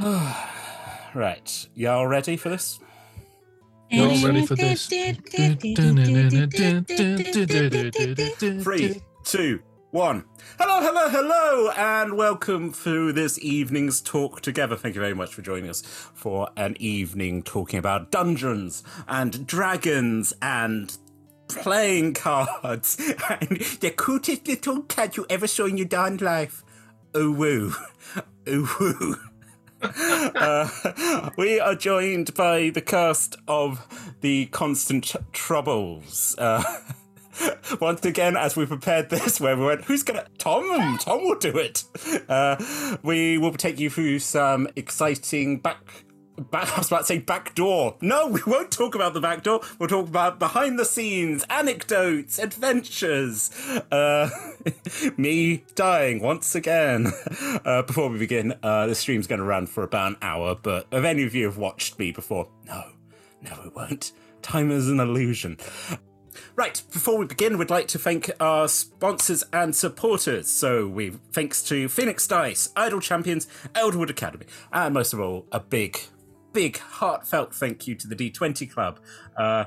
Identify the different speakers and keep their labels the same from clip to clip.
Speaker 1: right, y'all ready for this?
Speaker 2: You're all ready for this.
Speaker 1: Three, two, one. Hello, hello, hello, and welcome to this evening's talk together. Thank you very much for joining us for an evening talking about dungeons and dragons and playing cards and the cutest little cat you ever saw in your darn life. Oh woo. Oh woo. uh, we are joined by the cast of the Constant Troubles. Uh, once again, as we prepared this, where we went, who's gonna? Tom. Tom will do it. Uh, we will take you through some exciting back. Back, I was about to say back door. No, we won't talk about the back door. We'll talk about behind the scenes, anecdotes, adventures. Uh, me dying once again. Uh, before we begin, uh, the stream's going to run for about an hour, but if any of you have watched me before, no, no, it won't. Time is an illusion. Right, before we begin, we'd like to thank our sponsors and supporters. So we thanks to Phoenix Dice, Idle Champions, Elderwood Academy, and most of all, a big, big heartfelt thank you to the D20 Club. Uh,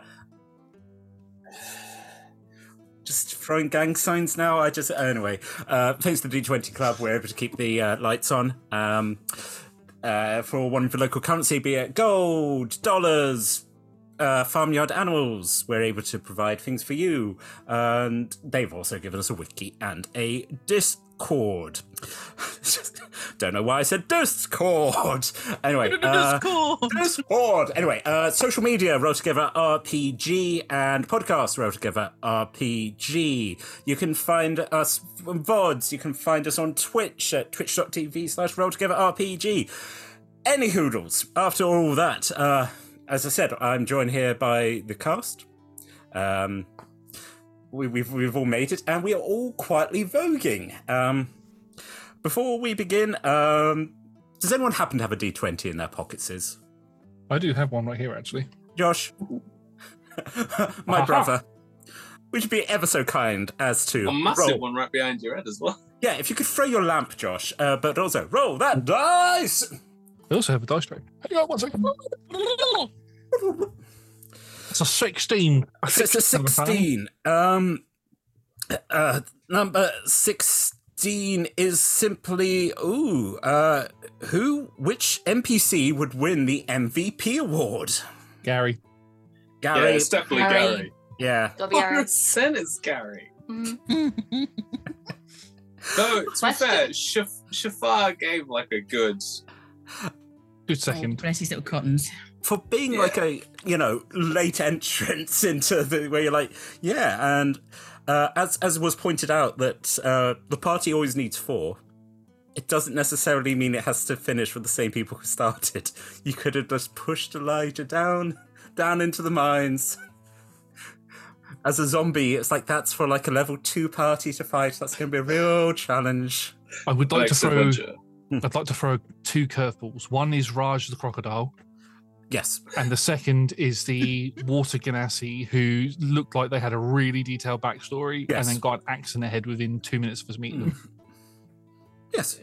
Speaker 1: just throwing gang signs now. I just anyway. Uh, thanks to the D20 Club, we're able to keep the uh, lights on. Um, uh, for one for local currency, be it gold, dollars, uh, farmyard animals. We're able to provide things for you, and they've also given us a wiki and a Discord. Don't know why I said Discord. Anyway, uh, Discord. Anyway, uh, social media, Roll Together RPG, and podcast, Roll Together RPG. You can find us on VODs. You can find us on Twitch at twitch.tv slash Roll Together RPG. Any hoodles. After all that, uh, as I said, I'm joined here by the cast. Um, we, we've we've all made it, and we are all quietly voguing. Um, before we begin, um, does anyone happen to have a D20 in their pockets? Is
Speaker 2: I do have one right here, actually.
Speaker 1: Josh, my
Speaker 2: Aha.
Speaker 1: brother, would you be ever so kind as to
Speaker 3: A massive
Speaker 1: roll?
Speaker 3: one right behind your head as well.
Speaker 1: Yeah, if you could throw your lamp, Josh, uh, but also roll that dice.
Speaker 2: I also have a dice tray. Hang on one second. It's a 16.
Speaker 1: So it's a 16. Um, uh, number 16 is simply, ooh, uh, who, which NPC would win the MVP award?
Speaker 2: Gary. Gary.
Speaker 3: Yeah,
Speaker 1: Gary.
Speaker 3: it's definitely
Speaker 4: Gary.
Speaker 3: Gary.
Speaker 1: Yeah.
Speaker 4: Gotta be alright.
Speaker 3: 100% it's Gary.
Speaker 4: Mhm.
Speaker 3: Though, to be fair, Shaf- Shafar gave like a good.
Speaker 2: Good second.
Speaker 5: Bless his little cottons.
Speaker 1: For being
Speaker 3: Yeah.
Speaker 1: like a, you know, late entrance into the, where you're like, yeah, and uh, as, as was pointed out, that uh, the party always needs four. It doesn't necessarily mean it has to finish with the same people who started. You could have just pushed Elijah down, down into the mines. As a zombie, it's like that's for like a level two party to fight. That's going to be a real challenge.
Speaker 2: I would like to throw.
Speaker 3: adventure.
Speaker 2: I'd like to throw two curveballs. One is Raj the crocodile,
Speaker 1: Yes.
Speaker 2: and the second is the water genasi who looked like they had a really detailed backstory
Speaker 1: Yes.
Speaker 2: and then got an axe in the head within two minutes of us meeting them.
Speaker 1: Yes.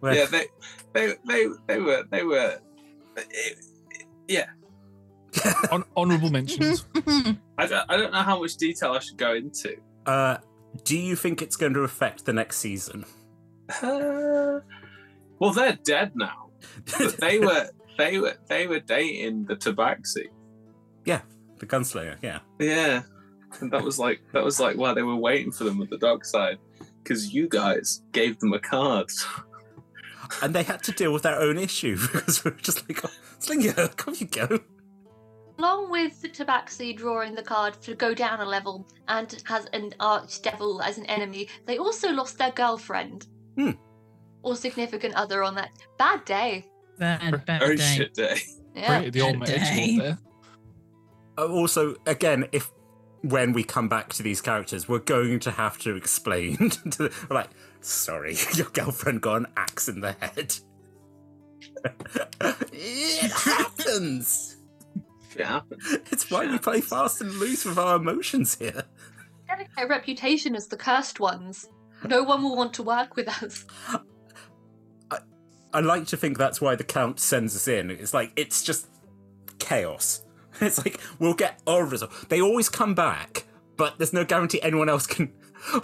Speaker 1: Well,
Speaker 3: Yeah, they, they, they, they were, they were. it- yeah,
Speaker 2: Hon- honorable mentions.
Speaker 3: I don't, I don't know how much detail I should go into.
Speaker 1: uh, do you think it's going to affect the next season?
Speaker 3: Uh, well, they're dead now. But they were, they were, they were dating the Tabaxi.
Speaker 1: Yeah, the gunslinger, yeah.
Speaker 3: Yeah, and that was like that was like why they were waiting for them at the dark side because you guys gave them a card.
Speaker 1: And they had to deal with their own issue because we were just like, oh, Slinger, come you go.
Speaker 4: Along with the Tabaxi drawing the card to go down a level and has an archdevil as an enemy, they also lost their girlfriend.
Speaker 1: Hmm.
Speaker 4: Or significant other on that bad day.
Speaker 5: Bad, bad
Speaker 3: oh
Speaker 5: day.
Speaker 3: shit day!
Speaker 4: Yeah.
Speaker 2: Created the ultimate
Speaker 5: Day.
Speaker 2: there.
Speaker 1: Uh, also, again, if when we come back to these characters, we're going to have to explain. to the, like, sorry, your girlfriend got an axe in the head. it happens.
Speaker 3: It happened.
Speaker 1: It's why we play fast and loose with our emotions here.
Speaker 4: Getting a reputation as the cursed ones. No one will want to work with us.
Speaker 1: I like to think that's why the Count sends us in. It's like it's just chaos. It's like we'll get our result. They always come back, but there's no guarantee anyone else can.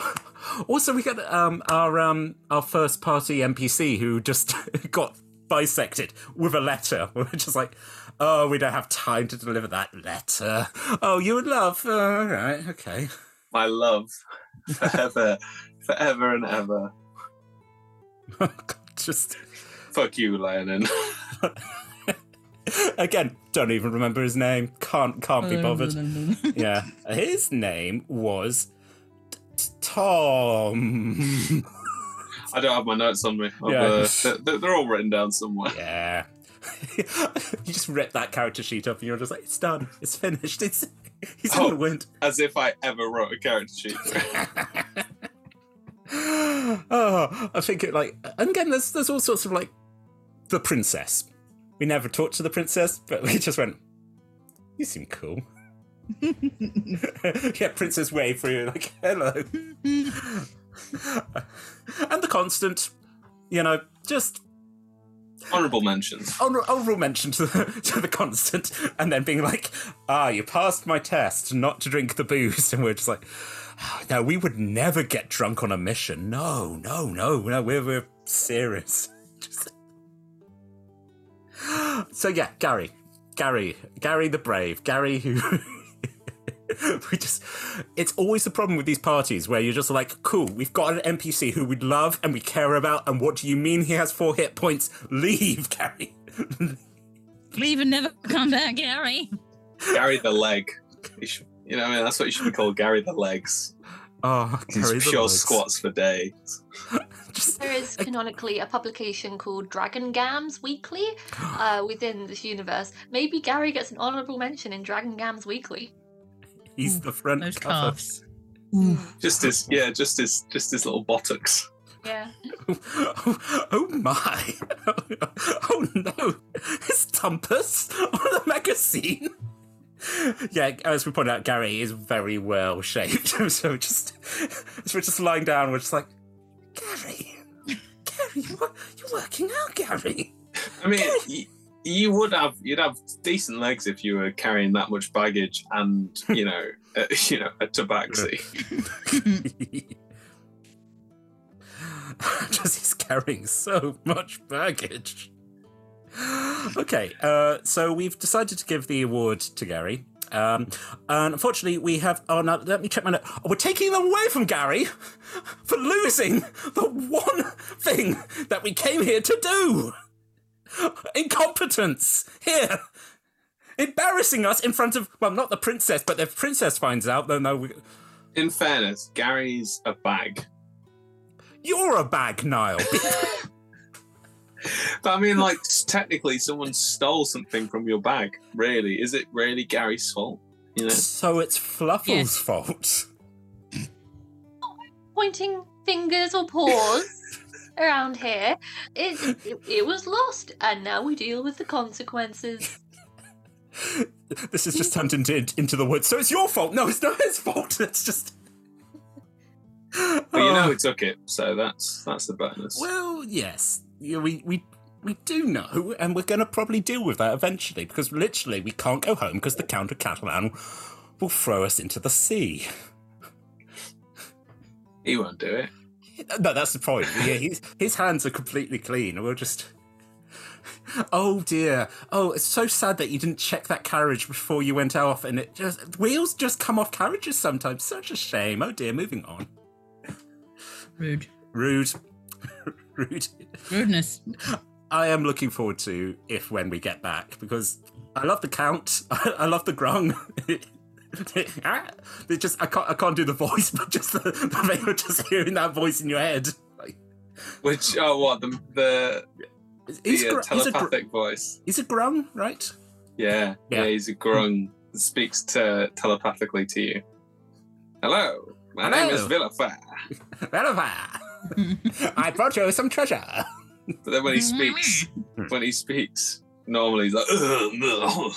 Speaker 1: also, we got um, our um, our first party NPC who just got bisected with a letter. We're just like, oh, we don't have time to deliver that letter. Oh, you would love. Uh, all right, okay.
Speaker 3: My love, forever, forever and ever.
Speaker 1: just
Speaker 3: Fuck you, Leonin.
Speaker 1: again, don't even remember his name. Can't can't be bothered. yeah, his name was T- Tom.
Speaker 3: I don't have my notes on me.
Speaker 1: Yeah.
Speaker 3: uh, they're, they're all written down somewhere.
Speaker 1: yeah. you just rip that character sheet up and you're just like, it's done. It's finished. It's he's in
Speaker 3: Oh.
Speaker 1: the wind.
Speaker 3: As if I ever wrote a character sheet.
Speaker 1: oh, I think it like and again there's there's all sorts of like the princess. We never talked to the princess, but we just went, You seem cool. yeah, Princess wave through like, hello. and the constant, you know, just
Speaker 3: Honorable mentions.
Speaker 1: honor- honorable mention to the, to the constant, and then being like, ah, you passed my test not to drink the booze. And we're just like, "Oh, no, we would never get drunk on a mission. No, no, no, no, we're, we're serious. Just- so, yeah, Gary. Gary. Gary the Brave. Gary who. we just it's always the problem with these parties where you're just like cool we've got an npc who we love and we care about and what do you mean he has four hit points leave gary
Speaker 5: Leave and never come back, Gary.
Speaker 3: Gary the leg. You, should, you know, what I mean, that's what you should be called, Gary the legs.
Speaker 1: Oh
Speaker 3: He's
Speaker 1: Gary
Speaker 3: pure
Speaker 1: legs.
Speaker 3: squats for days.
Speaker 1: just
Speaker 4: There is canonically a publication called Dragon Gams Weekly uh, within this universe. Maybe Gary gets an honorable mention in Dragon Gams Weekly.
Speaker 1: he's the front
Speaker 5: Those
Speaker 1: cover
Speaker 5: calves.
Speaker 3: Just his, yeah, just his, just his little buttocks.
Speaker 4: Yeah.
Speaker 1: oh, oh my oh no it's tumpus on the magazine yeah as we pointed out gary is very well shaped so just as we're just lying down we're just like gary gary you are, you're working out gary
Speaker 3: I mean, y- you would have, you'd have decent legs if you were carrying that much baggage and, you know, uh, you know, a tabaxi.
Speaker 1: just he's carrying so much baggage. Okay, uh, so we've decided to give the award to Gary. Um, and unfortunately, we have. Oh no! Let me check my note. Oh, we're taking them away from Gary for losing the one thing that we came here to do. Incompetence here, embarrassing us in front of well, not the princess, but if princess finds out, then no, we,
Speaker 3: In fairness, Gary's a bag.
Speaker 1: you're a bag, Niall.
Speaker 3: But I mean, like, technically, someone stole something from your bag. Really, is it really Gary's fault? You know,
Speaker 1: So it's Fluffle's
Speaker 5: Yes.
Speaker 1: fault.
Speaker 4: Pointing fingers or paws around here. It, it, it was lost, and now we deal with the consequences.
Speaker 1: This has just turned into into the woods. So it's your fault. No, it's not his fault. It's just.
Speaker 3: but you know
Speaker 1: oh.
Speaker 3: he took it, so that's that's the bonus.
Speaker 1: Well, yes, Yeah, we we we do know, and we're going to probably deal with that eventually because literally we can't go home because the Count of Catalan will throw us into the sea.
Speaker 3: He won't do it.
Speaker 1: No, that's the point. Yeah, his his hands are completely clean. We'll just. Oh dear. Oh, it's so sad that you didn't check that carriage before you went off, and it just wheels just come off carriages sometimes. Such a shame. Oh dear. Moving on.
Speaker 5: Rude.
Speaker 1: Rude. Rude.
Speaker 5: Rudeness.
Speaker 1: I am looking forward to if when we get back because I love the count. I love the grung. they just I can't I can't do the voice, but just the, the just hearing that voice in your head. Like,
Speaker 3: Which oh, what the the,
Speaker 1: he's,
Speaker 3: the uh,
Speaker 1: gr- he's a gr-
Speaker 3: telepathic voice?
Speaker 1: he's a grung, right?
Speaker 3: Yeah,
Speaker 1: Yeah.
Speaker 3: yeah, he's a grung that speaks to telepathically to you. Hello, my name is
Speaker 1: Hello.
Speaker 3: Villafar.
Speaker 1: Releva. I brought you some treasure.
Speaker 3: But then when he mm-hmm. speaks, hmm. when he speaks, normally he's like, "Ugh, no."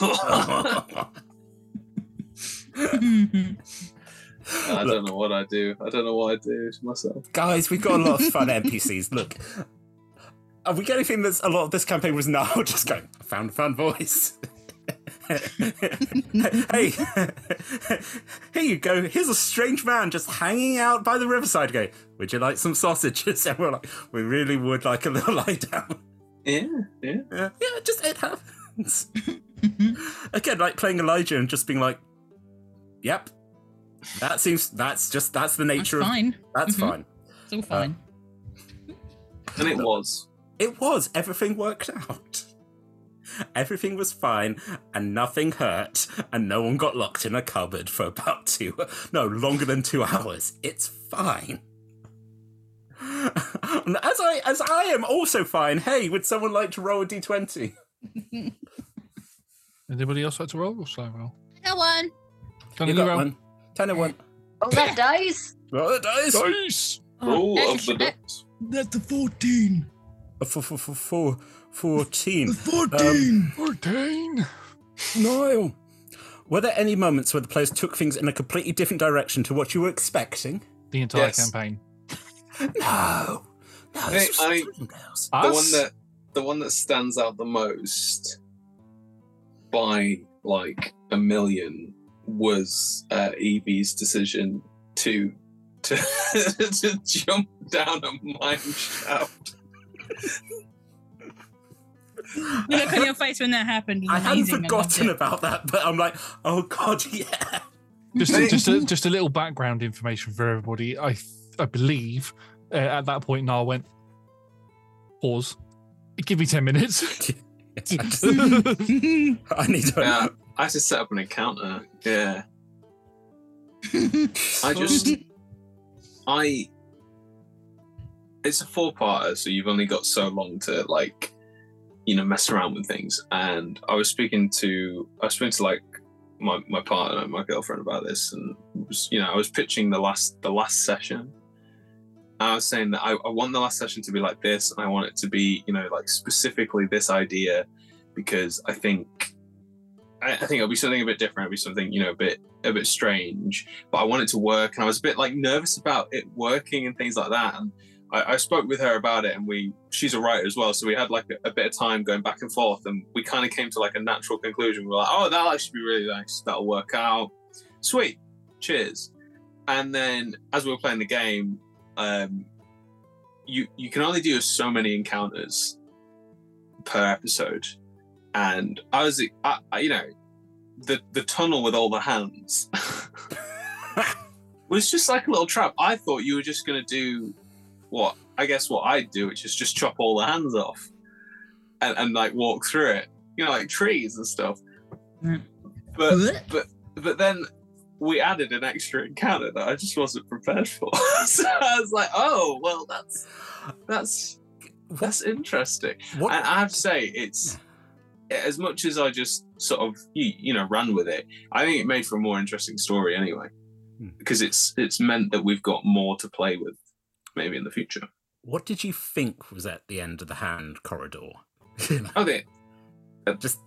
Speaker 3: I don't know what I do. I don't know what I do to myself.
Speaker 1: Guys, we've got a lot of fun NPCs. Look, are we getting feeling that a lot of this campaign was now just going, I found a fun voice. Hey, here you go. Here's a strange man just hanging out by the riverside going, Would you like some sausages? And we're like, We really would like a little lie down.
Speaker 3: Yeah, yeah.
Speaker 1: Yeah, yeah just it happens. Again, like playing Elijah and just being like, Yep. That seems that's just that's the
Speaker 5: That's
Speaker 1: nature of
Speaker 5: fine.
Speaker 1: that's
Speaker 5: Mhm.
Speaker 1: fine.
Speaker 5: It's all fine.
Speaker 3: And it was.
Speaker 1: It was. Everything worked out. Everything was fine, and nothing hurt, and no one got locked in a cupboard for about two, no, longer than two hours. It's fine. And as I as I am also fine. Hey, would someone like to roll a d20?
Speaker 2: Anybody else like to roll or shall I roll?
Speaker 5: I got one.
Speaker 2: Can
Speaker 1: You
Speaker 2: you
Speaker 1: got
Speaker 2: roll?
Speaker 1: one. Ten and one.
Speaker 4: Oh, that dice.
Speaker 1: Roll the dice.
Speaker 2: Dice!
Speaker 3: Rule
Speaker 5: Oh,
Speaker 3: of the ducks.
Speaker 6: That's a 14.
Speaker 1: Uh, Four, four, four, four, fourteen.
Speaker 6: A 14.
Speaker 2: 14!
Speaker 1: No. Were there any moments where the players took things in a completely different direction to what you were expecting?
Speaker 2: The entire
Speaker 3: Yes.
Speaker 2: campaign.
Speaker 1: No. No,
Speaker 3: I-
Speaker 1: this
Speaker 3: I- The one that the one that stands out the most by like a million was uh, Evie's decision to to to jump down a mine shaft.
Speaker 5: The look on your face when that happened. was
Speaker 1: I hadn't forgotten
Speaker 5: it.
Speaker 1: about that, but I'm like, oh god, yeah.
Speaker 2: Just, just, a, just a little background information for everybody. I, I believe uh, at that point, Niall went, pause. Give me 10 minutes.
Speaker 1: I, just- I need to.
Speaker 3: Yeah, I had to set up an encounter. Yeah, I just I. It's a four-parter, so you've only got so long to like, you know, mess around with things. And I was speaking to, I was speaking to like my my partner, my girlfriend about this, and was, you know, I was pitching the last the last session. I was saying that I, I want the last session to be like this, and I want it to be, you know, like specifically this idea, because I think, I, I think it'll be something a bit different. It'll be something, you know, a bit a bit strange, but I want it to work, and I was a bit like nervous about it working and things like that. And I, I spoke with her about it, and we she's a writer as well, so we had like a, a bit of time going back and forth, and we kind of came to like a natural conclusion. We were like, oh, that'll actually be really nice. That'll work out. Sweet. Cheers. And then as we were playing the game, um, you you can only do so many encounters per episode, and I was, I, I, you know, the the tunnel with all the hands was just like a little trap. I thought you were just gonna do what I guess what I'd do, which is just chop all the hands off and, and like walk through it, you know, like trees and stuff.
Speaker 5: Mm.
Speaker 3: But but but then we added an extra encounter that I just wasn't prepared for. so I was like, oh well, that's that's that's interesting.
Speaker 1: What?
Speaker 3: And I have to say, it's as much as I just sort of you, you know ran with it. I think it made for a more interesting story anyway,
Speaker 1: Hmm.
Speaker 3: because it's it's meant that we've got more to play with, maybe in the future.
Speaker 1: What did you think was at the end of the hand corridor?
Speaker 3: Okay,
Speaker 1: just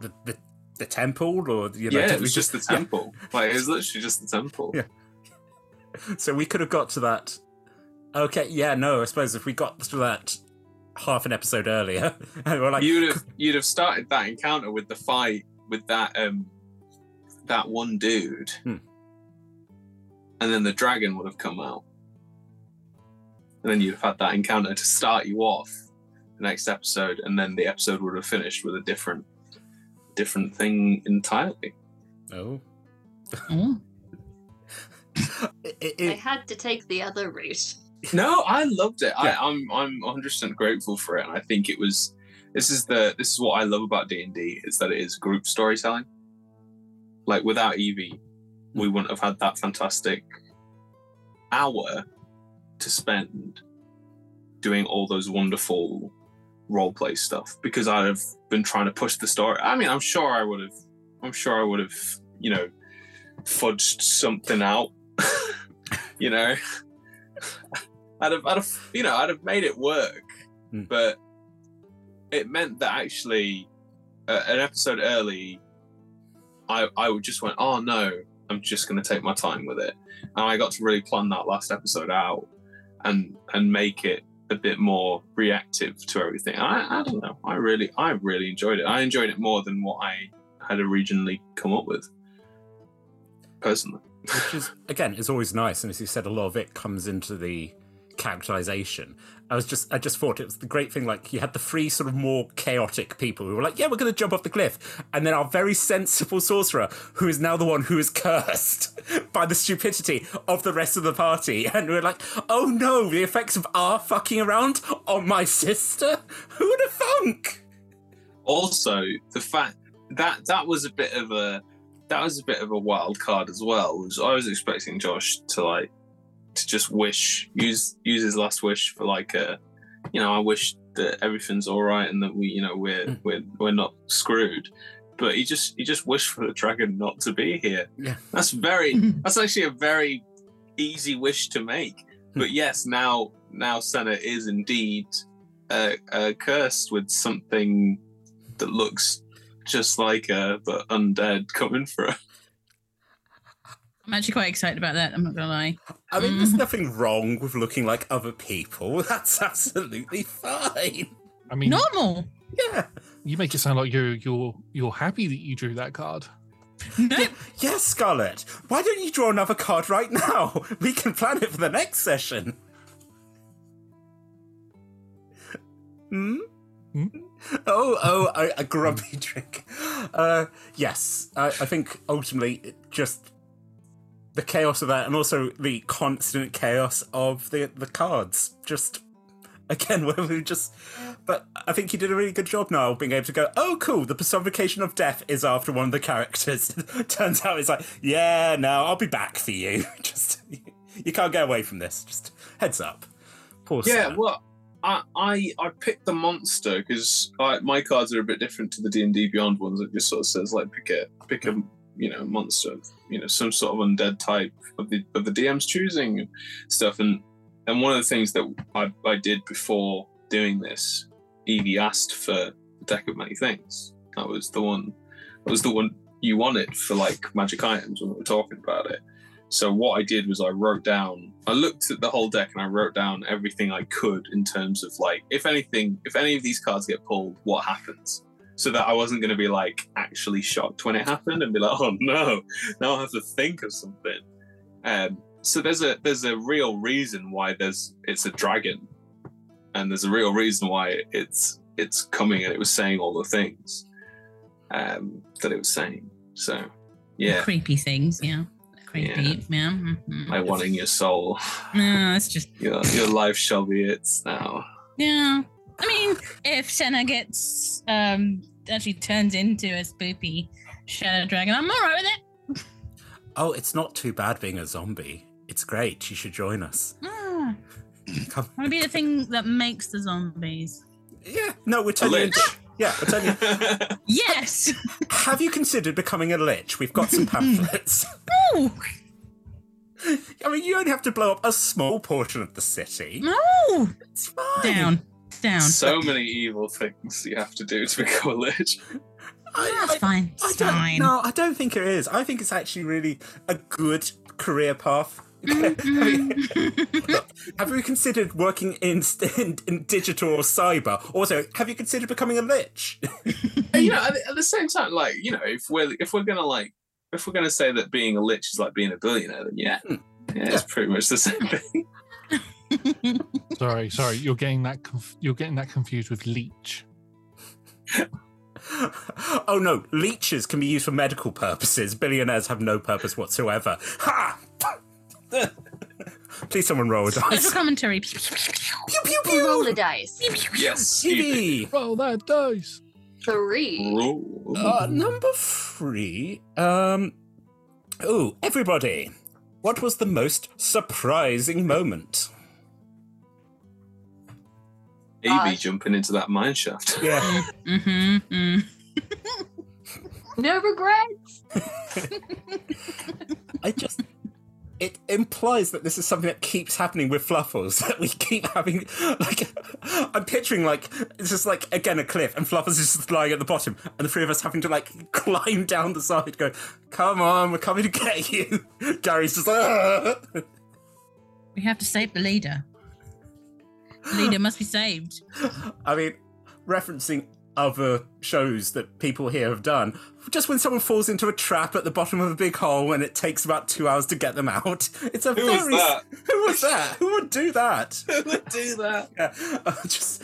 Speaker 1: the, the the temple, or you know,
Speaker 3: yeah, it was just the
Speaker 1: yeah.
Speaker 3: temple. Like it was literally just the temple.
Speaker 1: Yeah. So we could have got to that. Okay, yeah, no, I suppose if we got to that half an episode earlier, and we're like,
Speaker 3: you'd have you'd have started that encounter with the fight with that um that one dude,
Speaker 1: Hmm.
Speaker 3: and then the dragon would have come out, and then you'd have had that encounter to start you off the next episode, and then the episode would have finished with a different different thing entirely.
Speaker 1: oh,
Speaker 5: Oh.
Speaker 1: It- it-
Speaker 4: I had to take the other route.
Speaker 3: No, I loved it.
Speaker 1: Yeah.
Speaker 3: I, I'm I'm 100 percent grateful for it, and I think it was. This is the this is what I love about D and D is that it is group storytelling. Like without Evie, we hmm. wouldn't have had that fantastic hour to spend doing all those wonderful role play stuff because I'd have been trying to push the story. I mean, I'm sure I would have. I'm sure I would have. You know, fudged something out. you know. I'd have, I'd have, you know, I'd have made it work,
Speaker 1: Mm.
Speaker 3: but it meant that actually, uh, an episode early, I, I would just went, oh no, I'm just going to take my time with it, and I got to really plan that last episode out, and and make it a bit more reactive to everything. I, I don't know. I really I really enjoyed it. I enjoyed it more than what I had originally come up with. Personally.
Speaker 1: which is again it's always nice and as you said a lot of it comes into the characterization i was just i just thought it was the great thing like you had the three sort of more chaotic people who were like yeah we're going to jump off the cliff. And then our very sensible sorcerer who is now the one who is cursed by the stupidity of the rest of the party. And we're like oh no the effects of our fucking around on my sister? Who would have thunk
Speaker 3: also the fact that that was a bit of a that was a bit of a wild card as well. Was I was expecting Josh to like to just wish use use his last wish for like a you know I wish that everything's all right and that we you know we're
Speaker 1: Mm.
Speaker 3: we're we're not screwed. But he just he just wished for the dragon not to be here.
Speaker 1: Yeah.
Speaker 3: That's very that's actually a very easy wish to make. But yes, now now Senna is indeed uh, uh, cursed with something that looks just like her, but undead coming for her.
Speaker 5: I'm actually quite excited about that. I'm not gonna lie.
Speaker 1: I mean, there's nothing wrong with looking like other people. That's absolutely fine.
Speaker 2: I mean,
Speaker 5: Normal.
Speaker 1: Yeah.
Speaker 2: you make it sound like you're you're you're happy that you drew that card.
Speaker 5: No.
Speaker 1: Yes, Scarlett. Why don't you draw another card right now? We can plan it for the next session. Hmm?
Speaker 2: Hmm?
Speaker 1: Oh, oh, a, a grumpy drink. Uh, yes, I, I think ultimately it just the chaos of that, and also the constant chaos of the the cards. Just again, where we just. But I think you did a really good job, Niall, being able to go, oh, cool, the personification of death is after one of the characters. Turns out it's like, yeah, no, I'll be back for you. Just, you can't get away from this. Just heads up. Poor
Speaker 3: Yeah,
Speaker 1: Senna.
Speaker 3: well, I I, I picked the monster because my cards are a bit different to the D and D Beyond ones. It just sort of says like pick a pick a you know monster, you know some sort of undead type of the of the DM's choosing stuff. And and one of the things that I I did before doing this, Evie asked for a deck of many things. That was the one. That was the one you wanted for like magic items when we were talking about it. So what I did was I wrote down, I looked at the whole deck and I wrote down everything I could in terms of like, if anything, if any of these cards get pulled, what happens? So that I wasn't going to be like actually shocked when it happened and be like, oh no, now I have to think of something. Um, so there's a there's a real reason why there's it's a dragon, and there's a real reason why it's it's coming and it was saying all the things um, that it was saying. So yeah,
Speaker 5: Creepy things, yeah. Creepy, yeah. mhm.
Speaker 3: like wanting your soul.
Speaker 5: No, it's just
Speaker 3: Your your life shall be its now.
Speaker 5: yeah. I mean, if Senna gets um actually turns into a spoopy shadow dragon, I'm alright with it.
Speaker 1: Oh, it's not too bad being a zombie. It's great. You should join us.
Speaker 5: Ah,
Speaker 1: Come.
Speaker 5: I want to be the thing that makes the zombies.
Speaker 1: Yeah. No, we're turning you into. Yeah, we're turning you.
Speaker 5: Yes.
Speaker 1: Have you considered becoming a lich? We've got some pamphlets.
Speaker 5: no.
Speaker 1: I mean, you only have to blow up a small portion of the city.
Speaker 5: No.
Speaker 1: It's fine.
Speaker 5: Down. Down.
Speaker 3: so many evil things you have to do to become a lich.
Speaker 1: I,
Speaker 5: That's
Speaker 1: I-
Speaker 5: fine.
Speaker 1: I
Speaker 5: It's
Speaker 1: don't.
Speaker 5: fine.
Speaker 1: No, I don't think it is. I think it's actually really a good career path.
Speaker 5: Mhm.
Speaker 1: Have you considered working in, in in digital or cyber? Also, have you considered becoming a lich?
Speaker 3: You know, at, the- at the same time, like you know, if we're if we're gonna like if we're gonna say that being a lich is like being a billionaire, then yeah,
Speaker 1: Hmm.
Speaker 3: yeah, it's pretty much the same thing.
Speaker 2: Sorry, sorry, you're getting that conf- you're getting that confused with leech.
Speaker 1: oh no, leeches can be used for medical purposes. Billionaires have no purpose whatsoever. Ha! Please, someone roll a
Speaker 5: Special
Speaker 1: dice.
Speaker 5: commentary.
Speaker 1: Pew pew
Speaker 4: Roll
Speaker 1: pew.
Speaker 4: a dice.
Speaker 3: yes. you
Speaker 1: Evie.
Speaker 2: Roll that dice.
Speaker 4: Three.
Speaker 3: Roll.
Speaker 1: Uh, number three. Um. Oh, everybody. What was the most surprising moment?
Speaker 3: Evie
Speaker 4: Uh,
Speaker 3: jumping into that mine shaft.
Speaker 1: Yeah.
Speaker 5: Mm-hmm. Mm.
Speaker 4: No regrets.
Speaker 1: I just. It implies that this is something that keeps happening with Fluffles. That we keep having, like, I'm picturing like it's just like again a cliff, and Fluffles is just lying at the bottom, and the three of us having to like climb down the side, go, "Come on, we're coming to get you." Gary's just like, "Ah."
Speaker 5: We have to save the leader. Leader must be saved.
Speaker 1: I mean, referencing other shows that people here have done, just when someone falls into a trap at the bottom of a big hole and it takes about two hours to get them out, it's a
Speaker 3: Who was
Speaker 1: very.
Speaker 3: that?
Speaker 1: Who was that? Who would do that?
Speaker 3: Who would do that?
Speaker 1: Yeah, uh, just.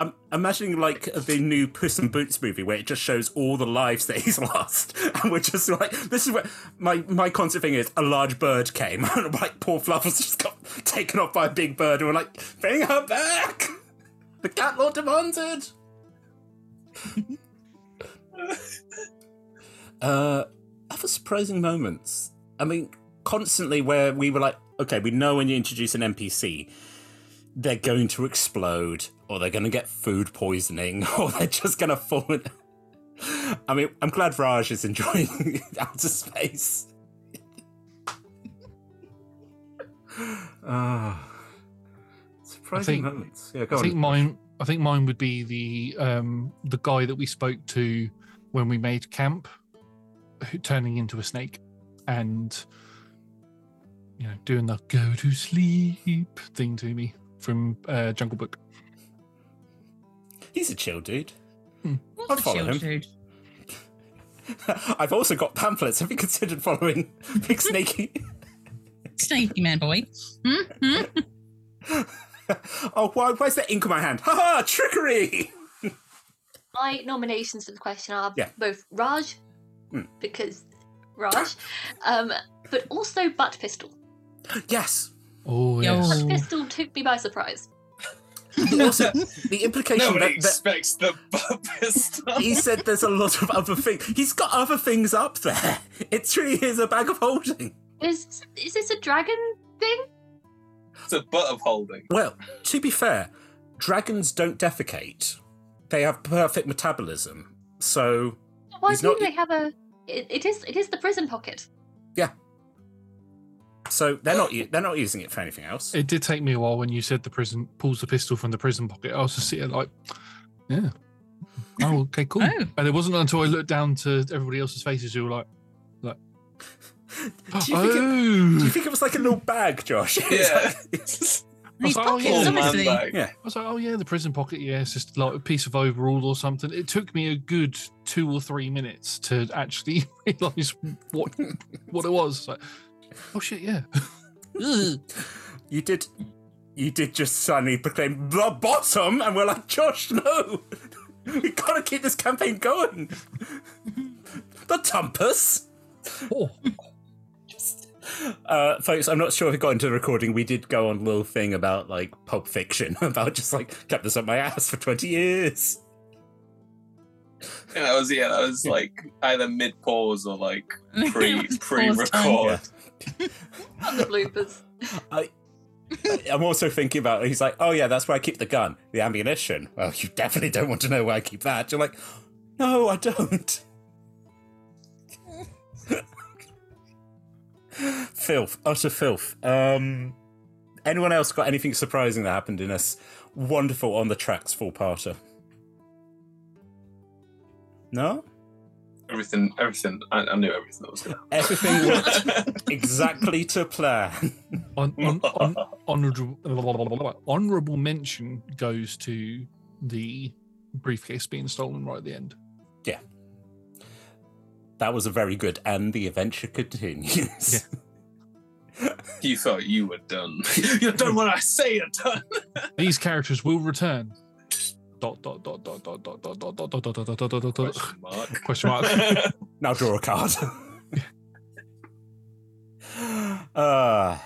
Speaker 1: I'm imagining like the new Puss in Boots movie where it just shows all the lives that he's lost, and we're just like, this is where my my concept thing is a large bird came, and like poor Fluffles just got taken off by a big bird, and we're like, bring her back, the cat lord demands it. uh, other surprising moments. I mean, constantly where we were like, okay, we know when you introduce an NPC, they're going to explode, or they're going to get food poisoning, or they're just going to fall. In... I mean, I'm glad Raj is enjoying outer space. Ah, surprising
Speaker 2: think-
Speaker 1: moments. Yeah, go
Speaker 2: I
Speaker 1: on.
Speaker 2: think mine. I think mine would be the um the guy that we spoke to when we made camp, who, turning into a snake, and you know doing the go to sleep thing to me from uh, Jungle Book.
Speaker 1: He's a chill dude. I'll follow him.
Speaker 5: Dude?
Speaker 1: I've also got pamphlets. Have you considered following Big Snakey?
Speaker 5: Snaky man boy. Hmm? Hmm?
Speaker 1: oh, why, why's there ink on my hand? Ha ha! Trickery!
Speaker 4: My nominations for the question are
Speaker 1: Yeah.
Speaker 4: both Raj,
Speaker 1: Hmm.
Speaker 4: because Raj, um, but also Butt Pistol.
Speaker 1: Yes.
Speaker 2: Oh
Speaker 5: Yo.
Speaker 2: yes.
Speaker 4: Butt Pistol took me by surprise.
Speaker 1: Also, the implication
Speaker 3: Nobody
Speaker 1: that, that
Speaker 3: expects the butt pistol.
Speaker 1: he said there's a lot of other things. He's got other things up there. It truly is a bag of holding.
Speaker 4: Is is this a dragon thing?
Speaker 3: It's a butt of holding.
Speaker 1: Well, to be fair, dragons don't defecate. They have perfect metabolism. So,
Speaker 4: Why do
Speaker 1: not-
Speaker 4: they have a? It, it is it is the prison pocket.
Speaker 1: So they're not they're not using it for anything else.
Speaker 2: It did take me a while when you said the prison pulls the pistol from the prison pocket. I was just sitting like, yeah. Oh, okay, cool.
Speaker 5: Oh.
Speaker 2: And it wasn't until I looked down to everybody else's faces who were like, like,
Speaker 1: Do you, think it,
Speaker 2: oh.
Speaker 1: do you think it was like a little bag, Josh? It's
Speaker 3: Yeah.
Speaker 1: like-
Speaker 5: These
Speaker 2: was like, oh,
Speaker 5: pockets,
Speaker 2: yeah.
Speaker 3: Full man
Speaker 5: obviously.
Speaker 3: bag.
Speaker 1: yeah.
Speaker 2: I was like, oh yeah, the prison pocket. Yeah, it's just like a piece of overall or something. It took me a good two or three minutes to actually realize what what it was. Like, oh shit, yeah.
Speaker 1: You did. You did just suddenly proclaim the bottom, and we're like, Josh, no, we gotta keep this campaign going. the Tumpus.
Speaker 2: oh,
Speaker 1: Uh, folks, I'm not sure if it got into the recording. We did go on a little thing about like Pulp Fiction, about just like kept this up my ass for 20 years.
Speaker 3: Yeah, that was yeah, that was like either mid pause or like pre
Speaker 5: It was
Speaker 3: pre
Speaker 5: pause time.
Speaker 3: record.
Speaker 4: And the bloopers.
Speaker 1: I'm also thinking about. He's like, oh yeah, that's where I keep the gun, the ammunition. Well, you definitely don't want to know where I keep that. You're like, no, I don't. filth, utter filth. Um, anyone else got anything surprising that happened in this wonderful on the tracks full parter? No,
Speaker 3: Everything everything I, I knew everything that was gonna happen.
Speaker 1: everything went exactly to plan.
Speaker 2: on, on, on, honorable, honorable mention goes to the briefcase being stolen right at the end. Yeah.
Speaker 1: That was a very good, and the adventure continues.
Speaker 3: You thought you were done. You're done when I say you're done.
Speaker 2: These characters will return. Dot dot dot dot dot dot dot dot dot dot dot dot dot dot dot dot.
Speaker 3: Question mark.
Speaker 2: Question mark.
Speaker 1: Now draw a card. uh,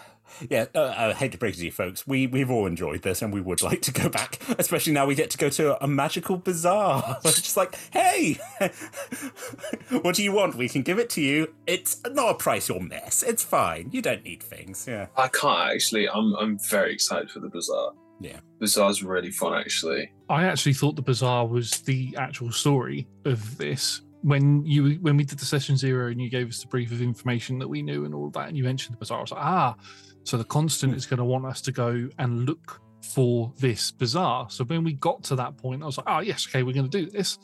Speaker 1: yeah, uh, I hate to break it to you folks. We, we've all enjoyed this and we would like to go back, especially now we get to go to a magical bazaar. It's just like, hey, what do you want? We can give it to you. It's not a price you'll miss. It's fine. You don't need things. Yeah.
Speaker 3: I can't actually. I'm I'm very excited for the bazaar.
Speaker 1: Yeah.
Speaker 3: Bazaar's really fun actually.
Speaker 2: I actually thought the bazaar was the actual story of this. When you when we did the session zero and you gave us the brief of information that we knew and all of that, and you mentioned the bazaar, I was like, ah, so the constant is going to want us to go and look for this bazaar. So when we got to that point, I was like, oh yes, okay, we're going to do this.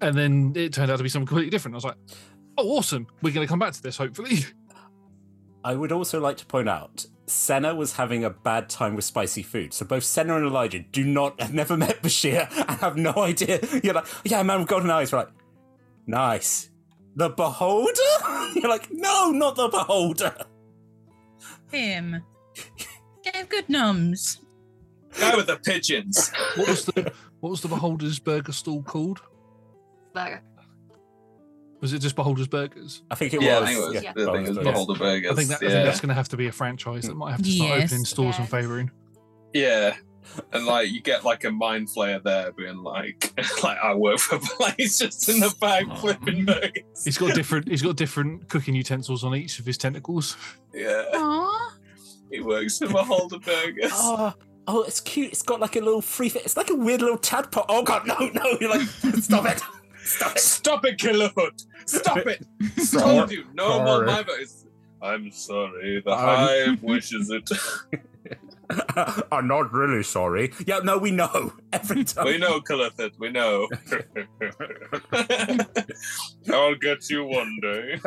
Speaker 2: And then it turned out to be something completely different. I was like, oh, awesome, we're going to come back to this hopefully.
Speaker 1: I would also like to point out Senna was having a bad time with spicy food. So both Senna and Elijah do not have never met Bashir and have no idea. You're like, yeah, man with golden eyes, right? Nice. The beholder? You're like, no, not the beholder.
Speaker 5: Him. Gave good nums.
Speaker 3: Guy with the pigeons.
Speaker 2: What was the what was the Beholder's Burger stall called?
Speaker 4: Burger.
Speaker 2: Was it just Beholder's Burgers?
Speaker 1: I think it
Speaker 3: yeah,
Speaker 1: was.
Speaker 3: I think it was.
Speaker 1: yeah,
Speaker 3: I think it was
Speaker 1: Beholder's
Speaker 3: Beholder Burgers.
Speaker 2: I think that I think that's going to have to be a franchise that might have to start
Speaker 5: Yes.
Speaker 2: opening stores and favouring.
Speaker 3: Yeah. And like you get like a mind flayer there being like like I work for Blaze just in the bag oh. flipping burgers.
Speaker 2: He's got different. He's got different cooking utensils on each of his tentacles.
Speaker 3: Yeah.
Speaker 5: Aww.
Speaker 3: He works for Beholder Burgers.
Speaker 1: Oh, oh, it's cute. It's got like a little free. Fit. It's like a weird little tadpole. Oh god, no, no! You're like, stop it, stop it.
Speaker 3: Stop it, Killerhood! Stop it!
Speaker 1: Sorry.
Speaker 3: Told you, no more my voice. I'm sorry, the uh,
Speaker 1: I'm-
Speaker 3: hive wishes it.
Speaker 1: I'm not really sorry. Yeah, no, we know every time.
Speaker 3: we know, Killerhood, we know. I'll get you one day.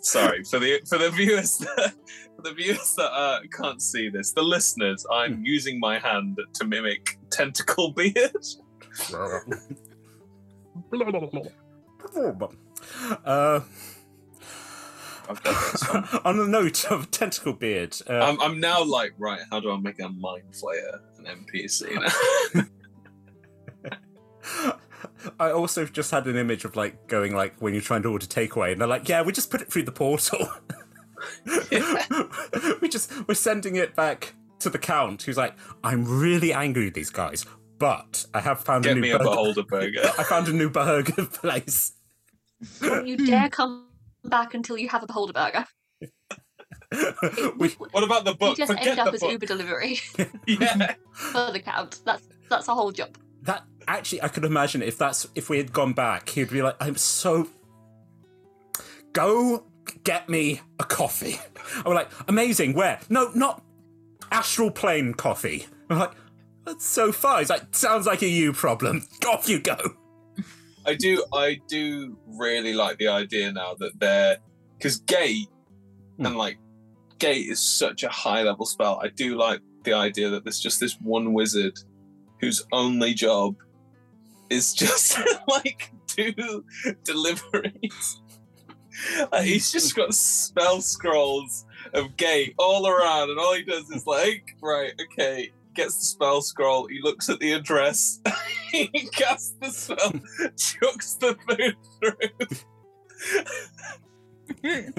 Speaker 3: Sorry for the for the viewers that, for the viewers that uh, can't see this, the listeners. I'm using my hand to mimic tentacle beard.
Speaker 1: uh,
Speaker 3: I've done this
Speaker 1: on the note of tentacle beard, uh,
Speaker 3: I'm, I'm now like, right, how do I make a mind flayer an NPC?
Speaker 1: I also just had an image of like going like when you're trying to order takeaway, and they're like, "Yeah, we just put it through the portal. we just we're sending it back to the count." Who's like, "I'm really angry with these guys, but I have found a new
Speaker 3: me a
Speaker 1: burger.
Speaker 3: beholder burger.
Speaker 1: I found a new burger place."
Speaker 4: Don't you dare come back until you have a beholder burger.
Speaker 1: we,
Speaker 3: What about the
Speaker 4: You
Speaker 3: book?
Speaker 4: just
Speaker 3: Forget
Speaker 4: end up as
Speaker 3: book.
Speaker 4: Uber delivery
Speaker 3: Yeah.
Speaker 4: for the count. That's that's a whole job.
Speaker 1: that actually, I could imagine if that's if we had gone back, he'd be like, "I'm so go get me a coffee." I'm like, "Amazing, where? No, not astral plane coffee." I'm like, "That's so far." He's like, "Sounds like a you problem. Off you go."
Speaker 3: I do I do really like the idea now that they're because gate
Speaker 1: Hmm.
Speaker 3: and like gate is such a high level spell. I do like the idea that there's just this one wizard whose only job is just like do deliveries. Like, he's just got spell scrolls of gate all around, and all he does is like, right, okay, gets the spell scroll, he looks at the address, he casts the spell, chucks the food through.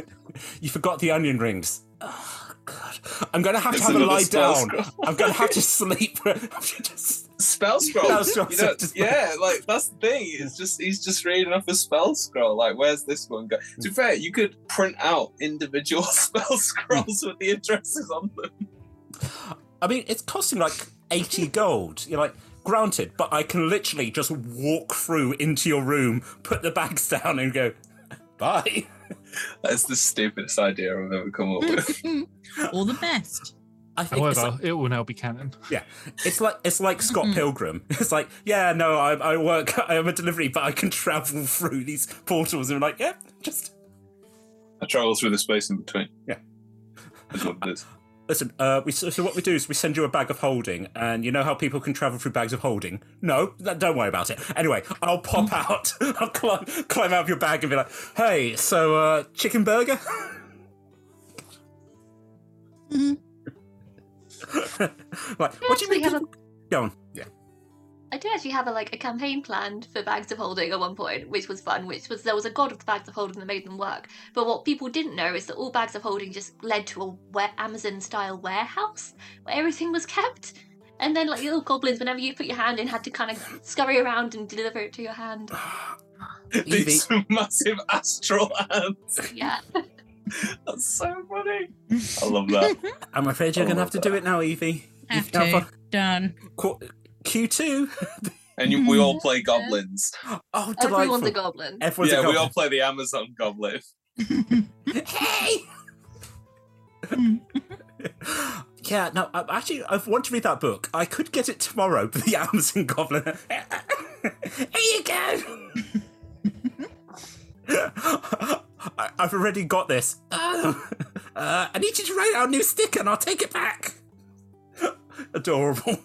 Speaker 1: You forgot the onion rings. Oh God, I'm gonna have to have a lie down.
Speaker 3: scroll.
Speaker 1: I'm gonna have to sleep. Just-
Speaker 3: spell scroll.
Speaker 1: Spell scroll,
Speaker 3: You know,
Speaker 1: just-
Speaker 3: yeah, like that's the thing. It's just he's just reading off a spell scroll. Like, where's this one go? To be fair, you could print out individual spell scrolls with the addresses on them.
Speaker 1: I mean, it's costing like 80 gold. You're like, granted, but I can literally just walk through into your room, put the bags down, and go, bye.
Speaker 3: That's the stupidest idea I've ever come up with.
Speaker 5: All the best.
Speaker 1: I think it's
Speaker 2: However,
Speaker 1: like,
Speaker 2: it will now be canon.
Speaker 1: Yeah, it's like it's like Scott
Speaker 5: Mhm.
Speaker 1: Pilgrim. It's like, yeah, no, I, I work, I am a delivery, but I can travel through these portals. And I'm like, yeah, just
Speaker 3: I travel through the space in between.
Speaker 1: Yeah.
Speaker 3: That's what it is.
Speaker 1: Listen. Uh, we so, what we do is we send you a bag of holding, and you know how people can travel through bags of holding. No, th- don't worry about it. Anyway, I'll pop out. I'll climb, climb out of your bag and be like, hey, so uh, chicken burger.
Speaker 5: Mhm.
Speaker 1: like, what do you mean?
Speaker 4: a
Speaker 1: Go on. Yeah.
Speaker 4: I did actually have a like a campaign planned for bags of holding at one point, which was fun. Which was there was a god of the bags of holding that made them work. But what people didn't know is that all bags of holding just led to a ware- Amazon style warehouse where everything was kept. And then like little goblins, whenever you put your hand in, had to kind of scurry around and deliver it to your hand.
Speaker 3: These massive astral hands.
Speaker 4: Yeah.
Speaker 3: That's so funny. I love that.
Speaker 1: I'm afraid you're going to have to do it now, Evie.
Speaker 5: Have
Speaker 1: Now
Speaker 5: to. Done.
Speaker 1: Q- Q2.
Speaker 3: And you, we all play goblins.
Speaker 1: Oh, delightful.
Speaker 4: Everyone's a goblin.
Speaker 1: Everyone's
Speaker 3: yeah,
Speaker 1: a
Speaker 3: we all play the Amazon goblin.
Speaker 1: Hey! yeah, no, I, actually, I want to read that book. I could get it tomorrow, but the Amazon Goblin. Here you go! I, I've already got this. Oh, uh, I need you to write out a new sticker and I'll take it back. Adorable.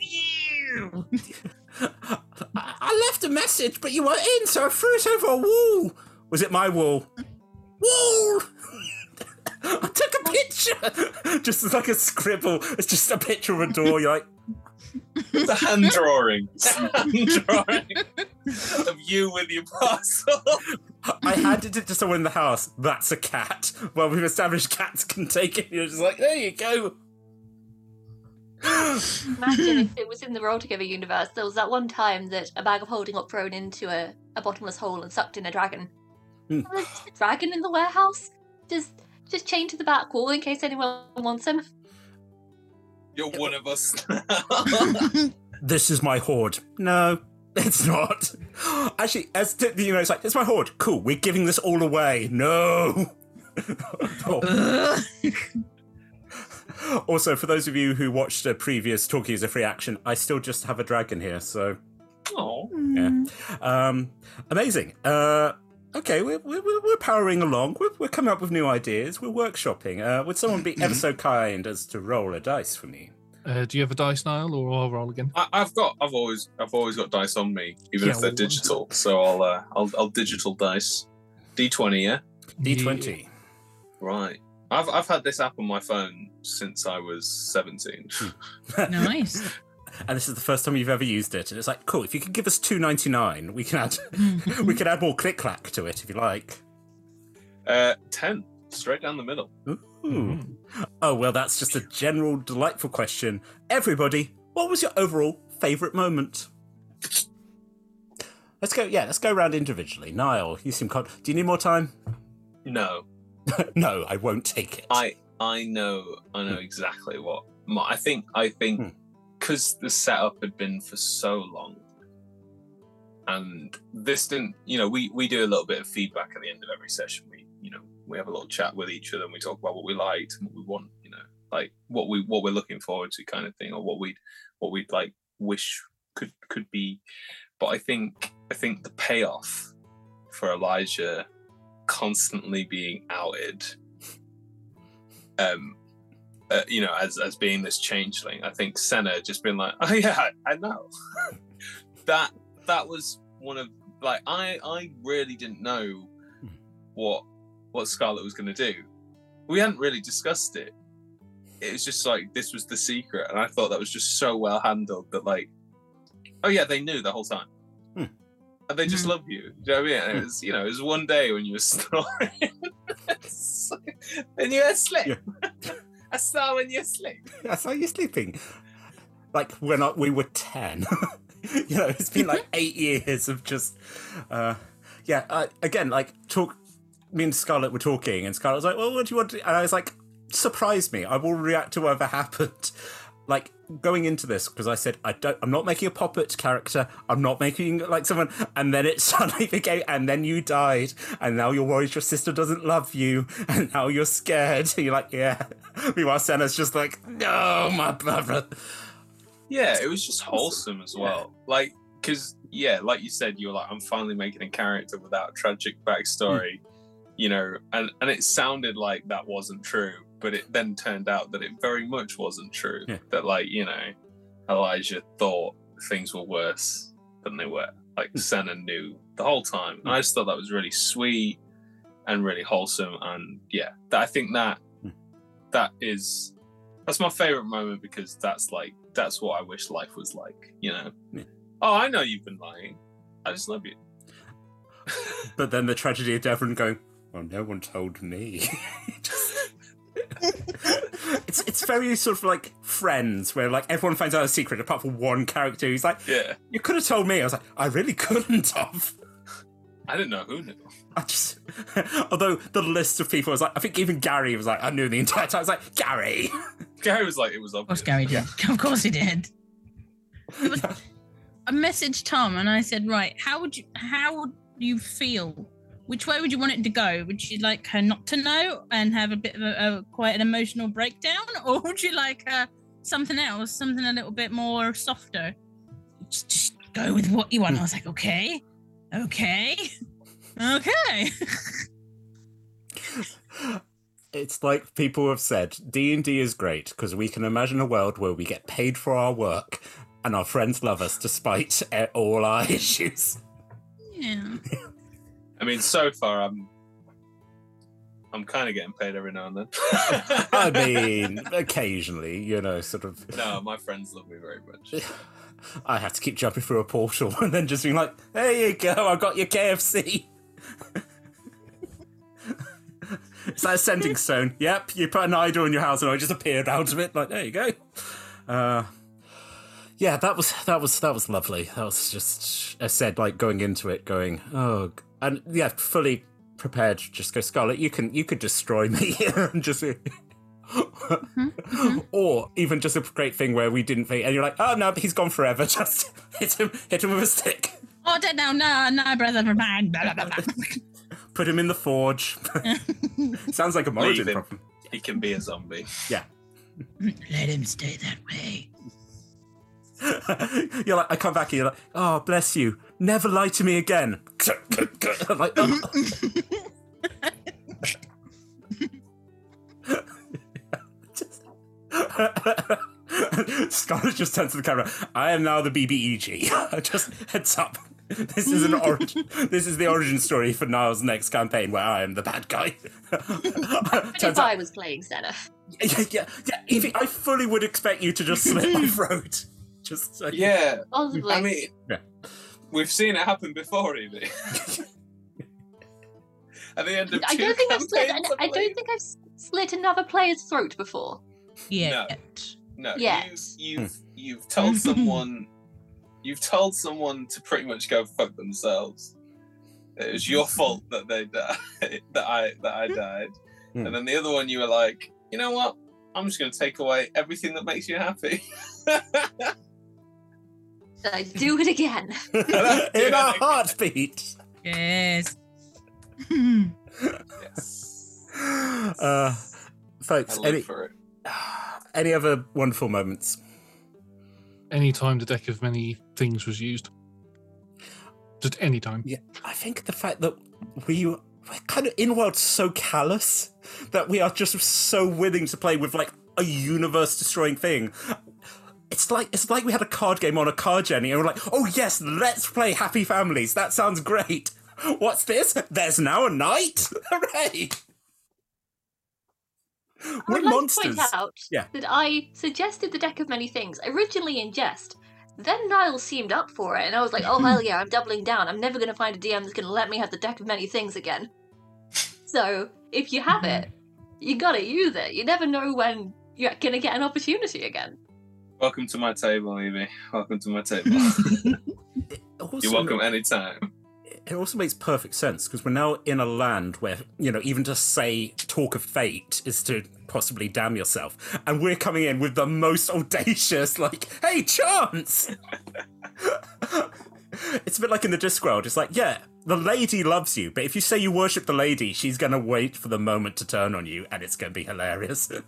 Speaker 5: Matter with you?
Speaker 1: I, I left a message, but you weren't in, so I threw it over a wall. Was it my wall? Wall! I took a picture! Just like a scribble. It's just a picture of a door. You're like,
Speaker 3: It's a hand drawing. Hand drawing of you with your parcel.
Speaker 1: I handed it to someone in the house. That's a cat. Well, we've established cats can take it. You're just like, there you go.
Speaker 4: Imagine if it was in the Roll Together universe, there was that one time that a bag of holding got thrown into a, a bottomless hole and sucked in a dragon.
Speaker 1: Hmm.
Speaker 4: A dragon in the warehouse? Just just chained to the back wall in case anyone wants him.
Speaker 3: You're one of us.
Speaker 1: This is my hoard. No, it's not. Actually, as to, you know, it's like, it's my hoard. Cool, we're giving this all away. No. Oh. also, for those of you who watched a previous Talkie as a free action, I still just have a dragon here, so
Speaker 3: oh,
Speaker 1: Yeah. Um, amazing. Uh, okay, we're, we're, we're powering along. We're, we're coming up with new ideas. We're workshopping. Uh, would someone be ever so kind as to roll a dice for me?
Speaker 2: Uh, do you have a dice, Niall, or I'll roll again?
Speaker 3: I, I've got. I've always. I've always got dice on me, even
Speaker 2: Yeah,
Speaker 3: if they're
Speaker 2: well,
Speaker 3: digital. So I'll. Uh, I'll. I'll digital dice. D twenty. Yeah.
Speaker 1: D20.
Speaker 3: Right. I've. I've had this app on my phone since I was seventeen.
Speaker 5: Nice.
Speaker 1: and this is the first time you've ever used it. And it's like, cool, if you could give us two ninety nine, we can add we can add more click clack to it if you like.
Speaker 3: uh, ten. Straight down the middle.
Speaker 1: Ooh. Oh well that's just a general delightful question. Everybody, what was your overall favourite moment? Let's go yeah, let's go around individually. Niall, you seem con- do you need more time?
Speaker 3: No.
Speaker 1: no, I won't take it.
Speaker 3: I. I know. I know exactly what. My, I think. I
Speaker 1: Hmm.
Speaker 3: think because the setup had been for so long, and this didn't. You know, we we do a little bit of feedback at the end of every session. We you know we have a little chat with each other and we talk about what we liked and what we want. You know, like what we what we're looking forward to, kind of thing, or what we'd what we'd like wish could could be. But I think I think the payoff for Elijah constantly being outed um uh, you know as as being this changeling. I think senna just been like oh yeah i know. That that was one of like i i really didn't know what what Scarlett was going to do. We hadn't really discussed it. It was just like this was the secret and i thought that was just so well handled that like oh yeah they knew the whole time.
Speaker 1: Hmm.
Speaker 3: And they just
Speaker 5: Mhm.
Speaker 3: love you. Do you know what I mean? And it was, you know, it was one day when you were snoring, and you were asleep. I saw when you were asleep.
Speaker 1: I saw you sleeping. Like when I, we were ten. you know, it's been like eight years of just, uh, yeah. Uh, again, like talk. Me and Scarlett were talking, and Scarlett was like, "Well, what do you want?" to And I was like, "Surprise me! I will react to whatever happened." Like going into this because I said I don't. I'm not making a puppet character. I'm not making like someone. And then it suddenly became. And then you died, and now you're worried your sister doesn't love you, and now you're scared. And you're like, yeah. Meanwhile, Senna's just like, no, my brother.
Speaker 3: Yeah, it was just wholesome as well. Like, because yeah, like you said, you were like, I'm finally making a character without a tragic backstory, mm. you know, and and it sounded like that wasn't true, but it then turned out that it very much wasn't true.
Speaker 1: Yeah.
Speaker 3: That like you know, Elijah thought things were worse than they were. Like Senna knew the whole time. And I just thought that was really sweet and really wholesome. And yeah, that, I think that
Speaker 1: Hmm.
Speaker 3: that is that's my favorite moment because that's like that's what I wish life was like. You know.
Speaker 1: Yeah.
Speaker 3: Oh, I know you've been lying. I just love you.
Speaker 1: But then the tragedy of Devon going, well, no one told me. Just- it's it's very sort of like Friends, where like everyone finds out a secret apart from one character who's like,
Speaker 3: yeah,
Speaker 1: you could have told me. I was like, I really couldn't have.
Speaker 3: I didn't know who knew.
Speaker 1: I just, although the list of people was like, I think even Gary was like, I knew the entire time. I was like, Gary.
Speaker 3: Gary was like, it was
Speaker 5: Of course,
Speaker 3: obvious.
Speaker 5: Gary did. Of course, he did. It was- I messaged Tom and I said, right, how would you how would you feel? Which way would you want it to go? Would you like her not to know and have a bit of a, a quite an emotional breakdown, or would you like her something else, something a little bit more softer? Just, just go with what you want. I was like, okay, Okay. Okay.
Speaker 1: It's like people have said, D and D is great because we can imagine a world where we get paid for our work and our friends love us despite all our issues.
Speaker 5: Yeah.
Speaker 3: I mean, so far I'm I'm kind of getting paid every now and then.
Speaker 1: I mean, occasionally, you know, sort of.
Speaker 3: no, my friends love me very much.
Speaker 1: I had to keep jumping through a portal and then just being like, "There you go, I got your KFC." it's that sending stone. Yep, you put an idol in your house and I just appeared out of it. Like, there you go. Uh, yeah, that was that was that was lovely. That was just, I said, like going into it, going, oh, g-" and yeah, fully prepared. to Just go, Scarlett. You can you could destroy me and just. Mm-hmm, mm-hmm. or even just a great thing where we didn't think, and you're like, oh no, he's gone forever. Just hit him, hit him with a stick,
Speaker 5: Oh, dead now. No, no, brother of mine. Blah, blah, blah, blah.
Speaker 1: put him in the forge. Sounds like a
Speaker 3: Leave him.
Speaker 1: problem.
Speaker 3: He can be a zombie. Yeah.
Speaker 5: Let him stay that way.
Speaker 1: you're like, I come back and you're like, oh, bless you. Never lie to me again. I'm like, "Oh." Just- Scarlett just turns to the camera. I am now the BBEG. just heads up. This is an origin. This is the origin story for Niall's next campaign, where I am the bad guy. Turns
Speaker 4: if I was playing Senna,
Speaker 1: yeah, yeah, yeah. Evie, I fully would expect you to just slit my throat. Just so
Speaker 3: Yeah,
Speaker 4: possibly.
Speaker 3: I mean,
Speaker 1: Yeah.
Speaker 3: We've seen it happen before, Evie. At the end of
Speaker 4: I
Speaker 3: two
Speaker 4: don't think I've slit.
Speaker 3: campaigns,
Speaker 4: I don't think I've slit another player's throat before.
Speaker 5: Yeah.
Speaker 3: No,
Speaker 4: Yes.
Speaker 3: you, you've you've told someone you've told someone to pretty much go fuck themselves. It was your fault that they died, that I that I died,
Speaker 1: Hmm.
Speaker 3: and then the other one you were like, you know what? I'm just going to take away everything that makes you happy.
Speaker 4: I do it again.
Speaker 1: in a heartbeat.
Speaker 5: Yes.
Speaker 3: yes,
Speaker 1: Uh, folks, any
Speaker 3: for it.
Speaker 1: any other wonderful moments?
Speaker 2: Any time the deck of many things was used. Just any time.
Speaker 1: Yeah, I think the fact that we we're kind of in world so callous that we are just so willing to play with like a universe destroying thing. It's like it's like we had a card game on a card journey and we're like, oh yes, let's play Happy Families. That sounds great. What's this? There's now a knight. Hooray!
Speaker 4: I
Speaker 1: We're
Speaker 4: would like
Speaker 1: monsters.
Speaker 4: to point out
Speaker 1: Yeah.
Speaker 4: that I suggested the deck of many things originally in jest. Then Niall seemed up for it, and I was like, "Oh hell yeah, I'm doubling down. I'm never going to find a DM that's going to let me have the deck of many things again." So if you have it, mm-hmm. you got to use it. You never know when you're going to get an opportunity again.
Speaker 3: Welcome to my table, Evie. Welcome to my table.
Speaker 1: Also-
Speaker 3: You're welcome anytime.
Speaker 1: it also makes perfect sense because we're now in a land where you know even to say talk of fate is to possibly damn yourself and we're coming in with the most audacious like hey chance it's a bit like in the discworld it's like yeah the lady loves you but if you say you worship the lady she's gonna wait for the moment to turn on you and it's gonna be hilarious.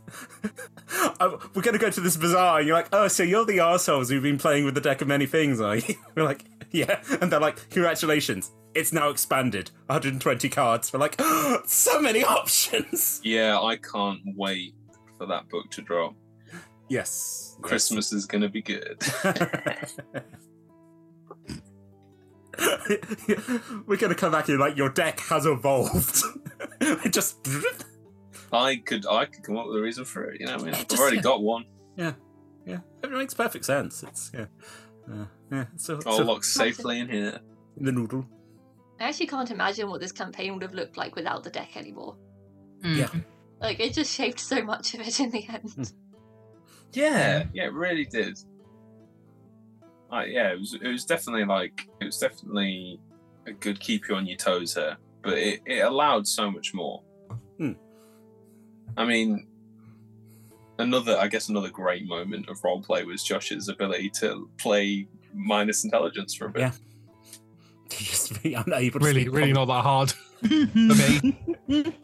Speaker 1: Uh, we're gonna go to this bazaar and you're like oh so you're the assholes who've been playing with the deck of many things are you? We're like yeah and they're like congratulations it's now expanded 120 cards. We're like so many options!
Speaker 3: Yeah, I can't wait for that book to drop.
Speaker 1: yes
Speaker 3: Christmas is going to be good.
Speaker 1: we're gonna come back here like your deck has evolved it just
Speaker 3: I could I could come up with a reason for it. You know, what I mean, I've
Speaker 1: Just-
Speaker 3: already
Speaker 1: yeah.
Speaker 3: got one.
Speaker 1: yeah yeah, it makes perfect sense it's yeah uh, yeah so,
Speaker 3: All
Speaker 1: so
Speaker 3: locked safely in here.
Speaker 1: In the noodle
Speaker 4: I actually can't imagine what this campaign would have looked like without the deck anymore.
Speaker 1: Yeah. Mm-hmm.
Speaker 4: Like it just shaped so much of it in the end. Hmm.
Speaker 3: Yeah, mm-hmm. yeah, it really did. Uh, yeah, it was. It was definitely like it was definitely a good keep you on your toes here, but it, it allowed so much more.
Speaker 1: Hmm.
Speaker 3: I mean, another I guess another great moment of roleplay was Josh's ability to play minus intelligence for a bit.
Speaker 1: Yeah. to just be unable to
Speaker 2: Really, really not that hard for me.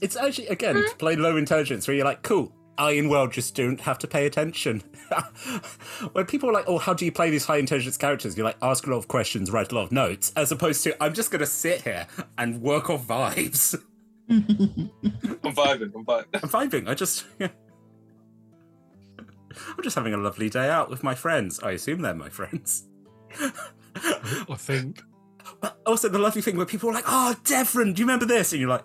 Speaker 1: It's actually again to play low intelligence where you're like, cool, I in world just don't have to pay attention. when people are like, "Oh, how do you play these high intelligence characters?" You're like, ask a lot of questions, write a lot of notes, as opposed to I'm just gonna sit here and work off vibes.
Speaker 3: I'm vibing. I'm vibing.
Speaker 1: I'm vibing. I just. I'm just having a lovely day out with my friends. I assume they're my friends.
Speaker 2: I think.
Speaker 1: But also the lovely thing where people are like, "Oh, Devon, do you remember this?" And you're like,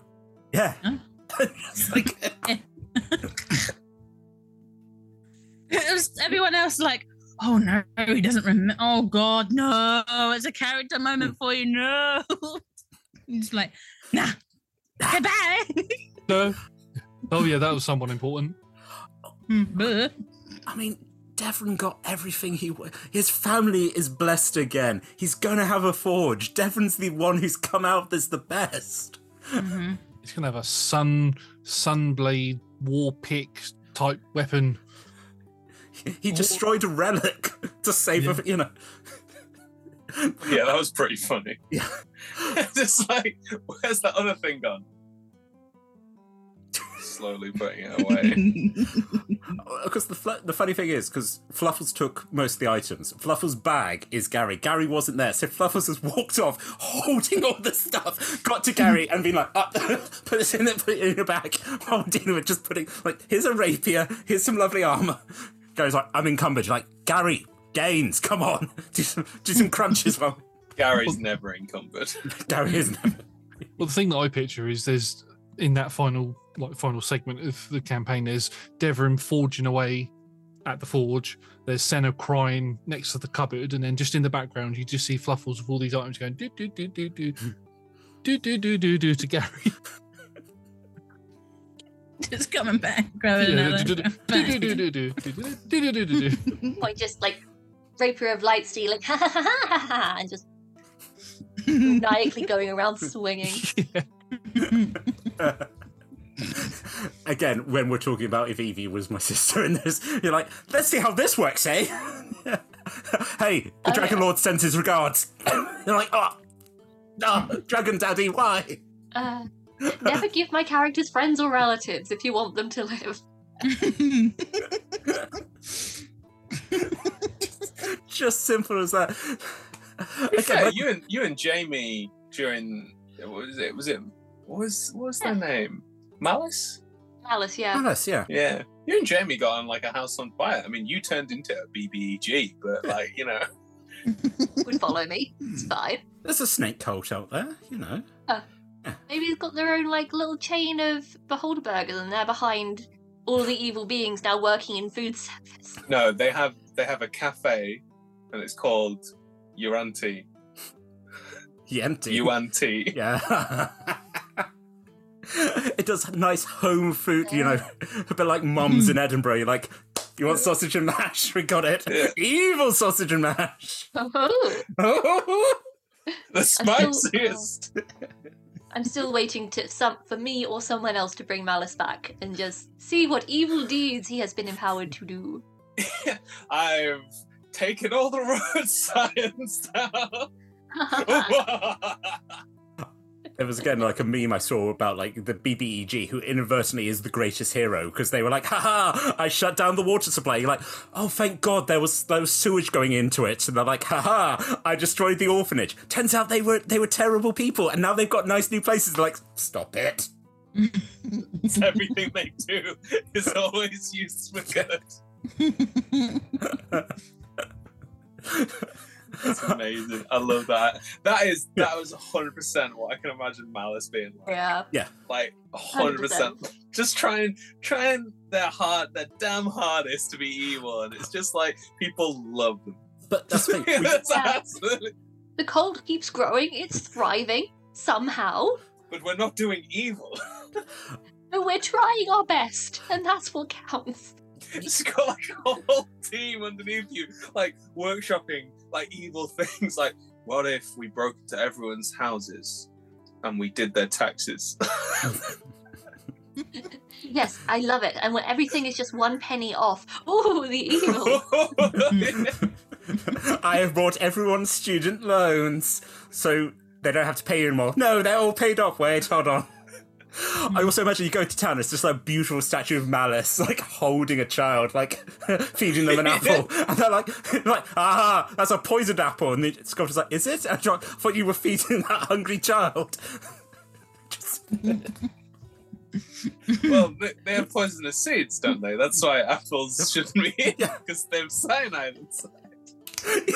Speaker 1: "Yeah."
Speaker 5: Huh?
Speaker 1: It's like,
Speaker 5: It was everyone else like, oh no, he doesn't remember. Oh god, no, it's a character moment for you. No, he's like, nah, goodbye.
Speaker 2: No. Oh yeah, that was someone important.
Speaker 5: Hmm.
Speaker 1: I mean, Devon got everything he. wa- His family is blessed again. He's gonna have a forge. Devon's the one who's come out as the best.
Speaker 5: Mhm.
Speaker 2: He's gonna have a sun sunblade war pick type weapon.
Speaker 1: He- He destroyed a relic to save,
Speaker 2: Yeah.
Speaker 1: a, you know.
Speaker 3: Yeah, that was pretty funny.
Speaker 1: Yeah.
Speaker 3: Just like, where's that other thing gone? Slowly putting it away.
Speaker 1: Because the fl- the funny thing is, because Fluffles took most of the items. Fluffles' bag is Gary. Gary wasn't there, so Fluffles has walked off holding all the stuff. Got to Gary and been like, up, put this in it, put it in your bag. While dealing with just putting like, here's a rapier, here's some lovely armor. Gary's like, I'm encumbered. You're like, Gary, gains, come on, do some do some crunches. Well,
Speaker 3: Gary's never encumbered.
Speaker 1: Gary isn't.
Speaker 2: Well, the thing that I picture is there's in that final like final segment of the campaign, there's Devon forging away at the forge. There's Senna crying next to the cupboard, and then just in the background, you just see Fluffles with all these items going do do do do do do do do do do to Gary.
Speaker 5: just coming back, grabbing another.
Speaker 4: Or just like rapier of light stealing, like ha ha ha ha ha, and just maniacally going around swinging.
Speaker 1: Again, when we're talking about if Evie was my sister in this, you're like, let's see how this works, eh? hey, the
Speaker 4: oh,
Speaker 1: Dragon
Speaker 4: yeah.
Speaker 1: Lord sends his regards. you're like, oh, oh, Dragon Daddy, why?
Speaker 4: Uh, never give my characters friends or relatives if you want them to live.
Speaker 1: Just simple as that. Okay,
Speaker 3: fair,
Speaker 1: like-
Speaker 3: you and you and Jamie during what was it? Was it what was what was their name? Malice?
Speaker 4: Malice, yeah.
Speaker 1: Alice, yeah.
Speaker 3: Yeah. You and Jamie got on like a house on fire. I mean, you turned into a BBEG, but like you know,
Speaker 4: Would follow me. It's fine.
Speaker 1: There's a snake cult out there, you know. Oh.
Speaker 4: Maybe they've got their own like little chain of beholder burgers and they're behind all the evil beings now working in food service.
Speaker 3: no, they have they have a cafe, and it's called Uranti.
Speaker 1: Yenti.
Speaker 3: Uanti.
Speaker 1: Yeah. it does nice home food, you know, a bit like mums in Edinburgh. You're like, you want sausage and mash? We got it.
Speaker 3: Yeah.
Speaker 1: Evil sausage and mash.
Speaker 4: Oh,
Speaker 3: The
Speaker 4: still-
Speaker 3: spiciest.
Speaker 4: I'm still waiting to some for me or someone else to bring Malice back and just see what evil deeds he has been empowered to do.
Speaker 3: I've taken all the road signs down.
Speaker 1: There was again like a meme I saw about like the BBEG who inadvertently is the greatest hero because they were like, haha, I shut down the water supply. You're like, oh, thank God there was there was sewage going into it. And they're like, haha, I destroyed the orphanage. Turns out they were they were terrible people and now they've got nice new places. They're like, stop it.
Speaker 3: It's everything they do is always used for good. That's amazing. I love that. That is that was hundred percent what I can imagine Malice being like.
Speaker 4: yeah. Yeah.
Speaker 3: Like hundred percent.
Speaker 4: 100%.
Speaker 3: Just trying trying their hard their damn hardest to be evil, and it's just like people love them.
Speaker 1: But that's the thing. we-
Speaker 3: That's
Speaker 4: Yeah.
Speaker 3: absolutely.
Speaker 4: The cold keeps growing, it's thriving somehow.
Speaker 3: But we're not doing evil.
Speaker 4: But we're trying our best, and that's what counts.
Speaker 3: It's got like a whole team underneath you, like workshopping like evil things. Like, what if we broke into everyone's houses and we did their taxes?
Speaker 4: Yes, I love it. And when everything is just one penny off. Oh, the evil.
Speaker 1: I have bought everyone's student loans so they don't have to pay you anymore. No, they're all paid off. Wait, hold on. I also imagine you go to town, it's just like a beautiful statue of Malice, like holding a child, like feeding them an apple. And they're like, like, ah, that's a poisoned apple. And the sculptor's like, is it? And I thought you were feeding that hungry child. just,
Speaker 3: well, they, they have poisonous seeds, don't they? That's why apples shouldn't be eaten
Speaker 1: Yeah.
Speaker 3: because they have cyanide inside.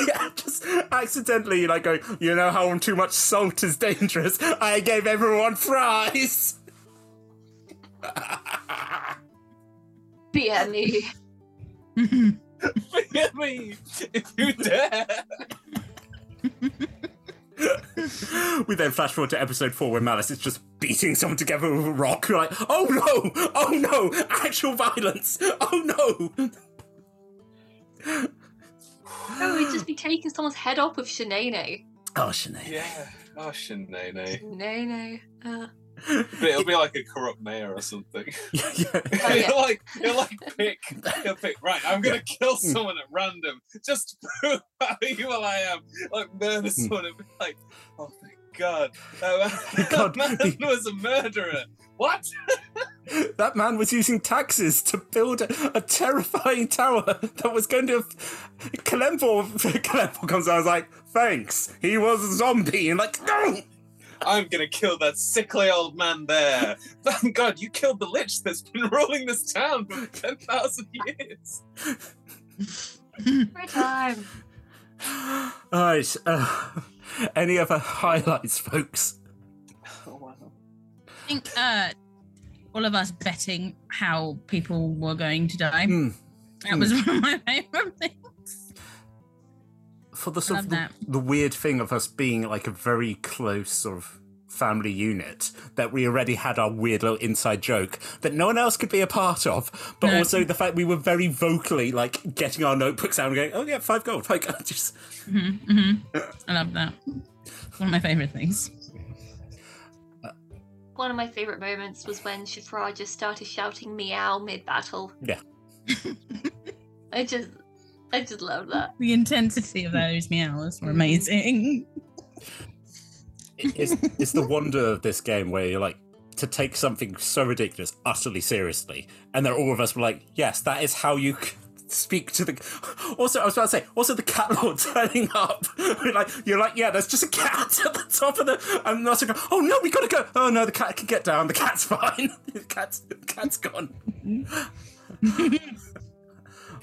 Speaker 1: yeah, just accidentally like going, you know how too much salt is dangerous? I gave everyone fries.
Speaker 4: Beer me.
Speaker 3: Forgive me if you dare.
Speaker 1: we then flash forward to episode four where Malice is just beating someone together with a rock. You're like, oh no, oh no, actual violence, oh no.
Speaker 4: Oh, we'd just be taking someone's head off with Shanae.
Speaker 1: Oh, Sinead.
Speaker 3: Yeah. Oh, Shanae.
Speaker 4: Shanae. Uh,
Speaker 3: It'll be like a corrupt mayor or something.
Speaker 1: Yeah, yeah.
Speaker 4: Oh, yeah.
Speaker 3: like he'll like pick he'll pick right. I'm gonna kill hmm. someone at random just to prove how evil I am. Like murder hmm. someone and be like, oh thank God, that
Speaker 1: God,
Speaker 3: man was a murderer. What?
Speaker 1: That man was using taxes to build a, a terrifying tower that was going to. Kalempo, Kalempo comes out and I was like, thanks, he was a zombie. And like, no!
Speaker 3: I'm gonna kill that sickly old man there. Thank God you killed the lich that's been ruling this town for ten thousand years.
Speaker 4: every time.
Speaker 1: Alright, uh, any other highlights, folks?
Speaker 3: Oh wow.
Speaker 5: I think uh, all of us betting how people were going to die.
Speaker 1: Hmm.
Speaker 5: That was one of my favorite things.
Speaker 1: For the sort
Speaker 5: love
Speaker 1: of the, the weird thing of us being like a very close sort of family unit, that we already had our weird little inside joke that no one else could be a part of, but
Speaker 5: No.
Speaker 1: also the fact we were very vocally like getting our notebooks out and going, oh yeah, five gold. Like, just.
Speaker 5: hmm hmm I love that. One of my favorite things.
Speaker 4: One of my favourite moments was when Shifra just started shouting meow mid battle.
Speaker 1: Yeah.
Speaker 4: I just I just love that.
Speaker 5: The intensity of those meows were mm-hmm. amazing.
Speaker 1: it's, it's the wonder of this game where you're like to take something so ridiculous utterly seriously and then all of us were like yes that is how you c- speak to the also i was about to say also the cat lord turning up. We're like you're like yeah there's just a cat at the top of the and also go oh no we gotta go. Oh no the cat can get down. The cat's fine. The cat's the cat's gone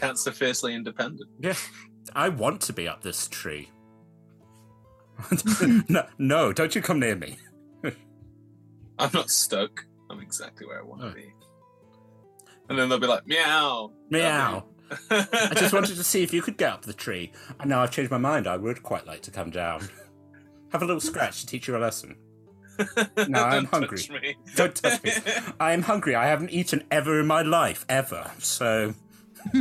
Speaker 3: Cats are fiercely independent.
Speaker 1: yeah i want to be up this tree no, no don't you come near me
Speaker 3: I'm not stuck. I'm exactly where I want to
Speaker 1: Oh.
Speaker 3: be. And then they'll be like, meow.
Speaker 1: meow
Speaker 3: I
Speaker 1: just wanted to see if you could get up the tree. And now I've changed my mind. I would quite like to come down. Have a little scratch to teach you a lesson. No, I'm hungry.
Speaker 3: Me.
Speaker 1: Don't touch me. I am hungry. I haven't eaten ever in my life, ever. So.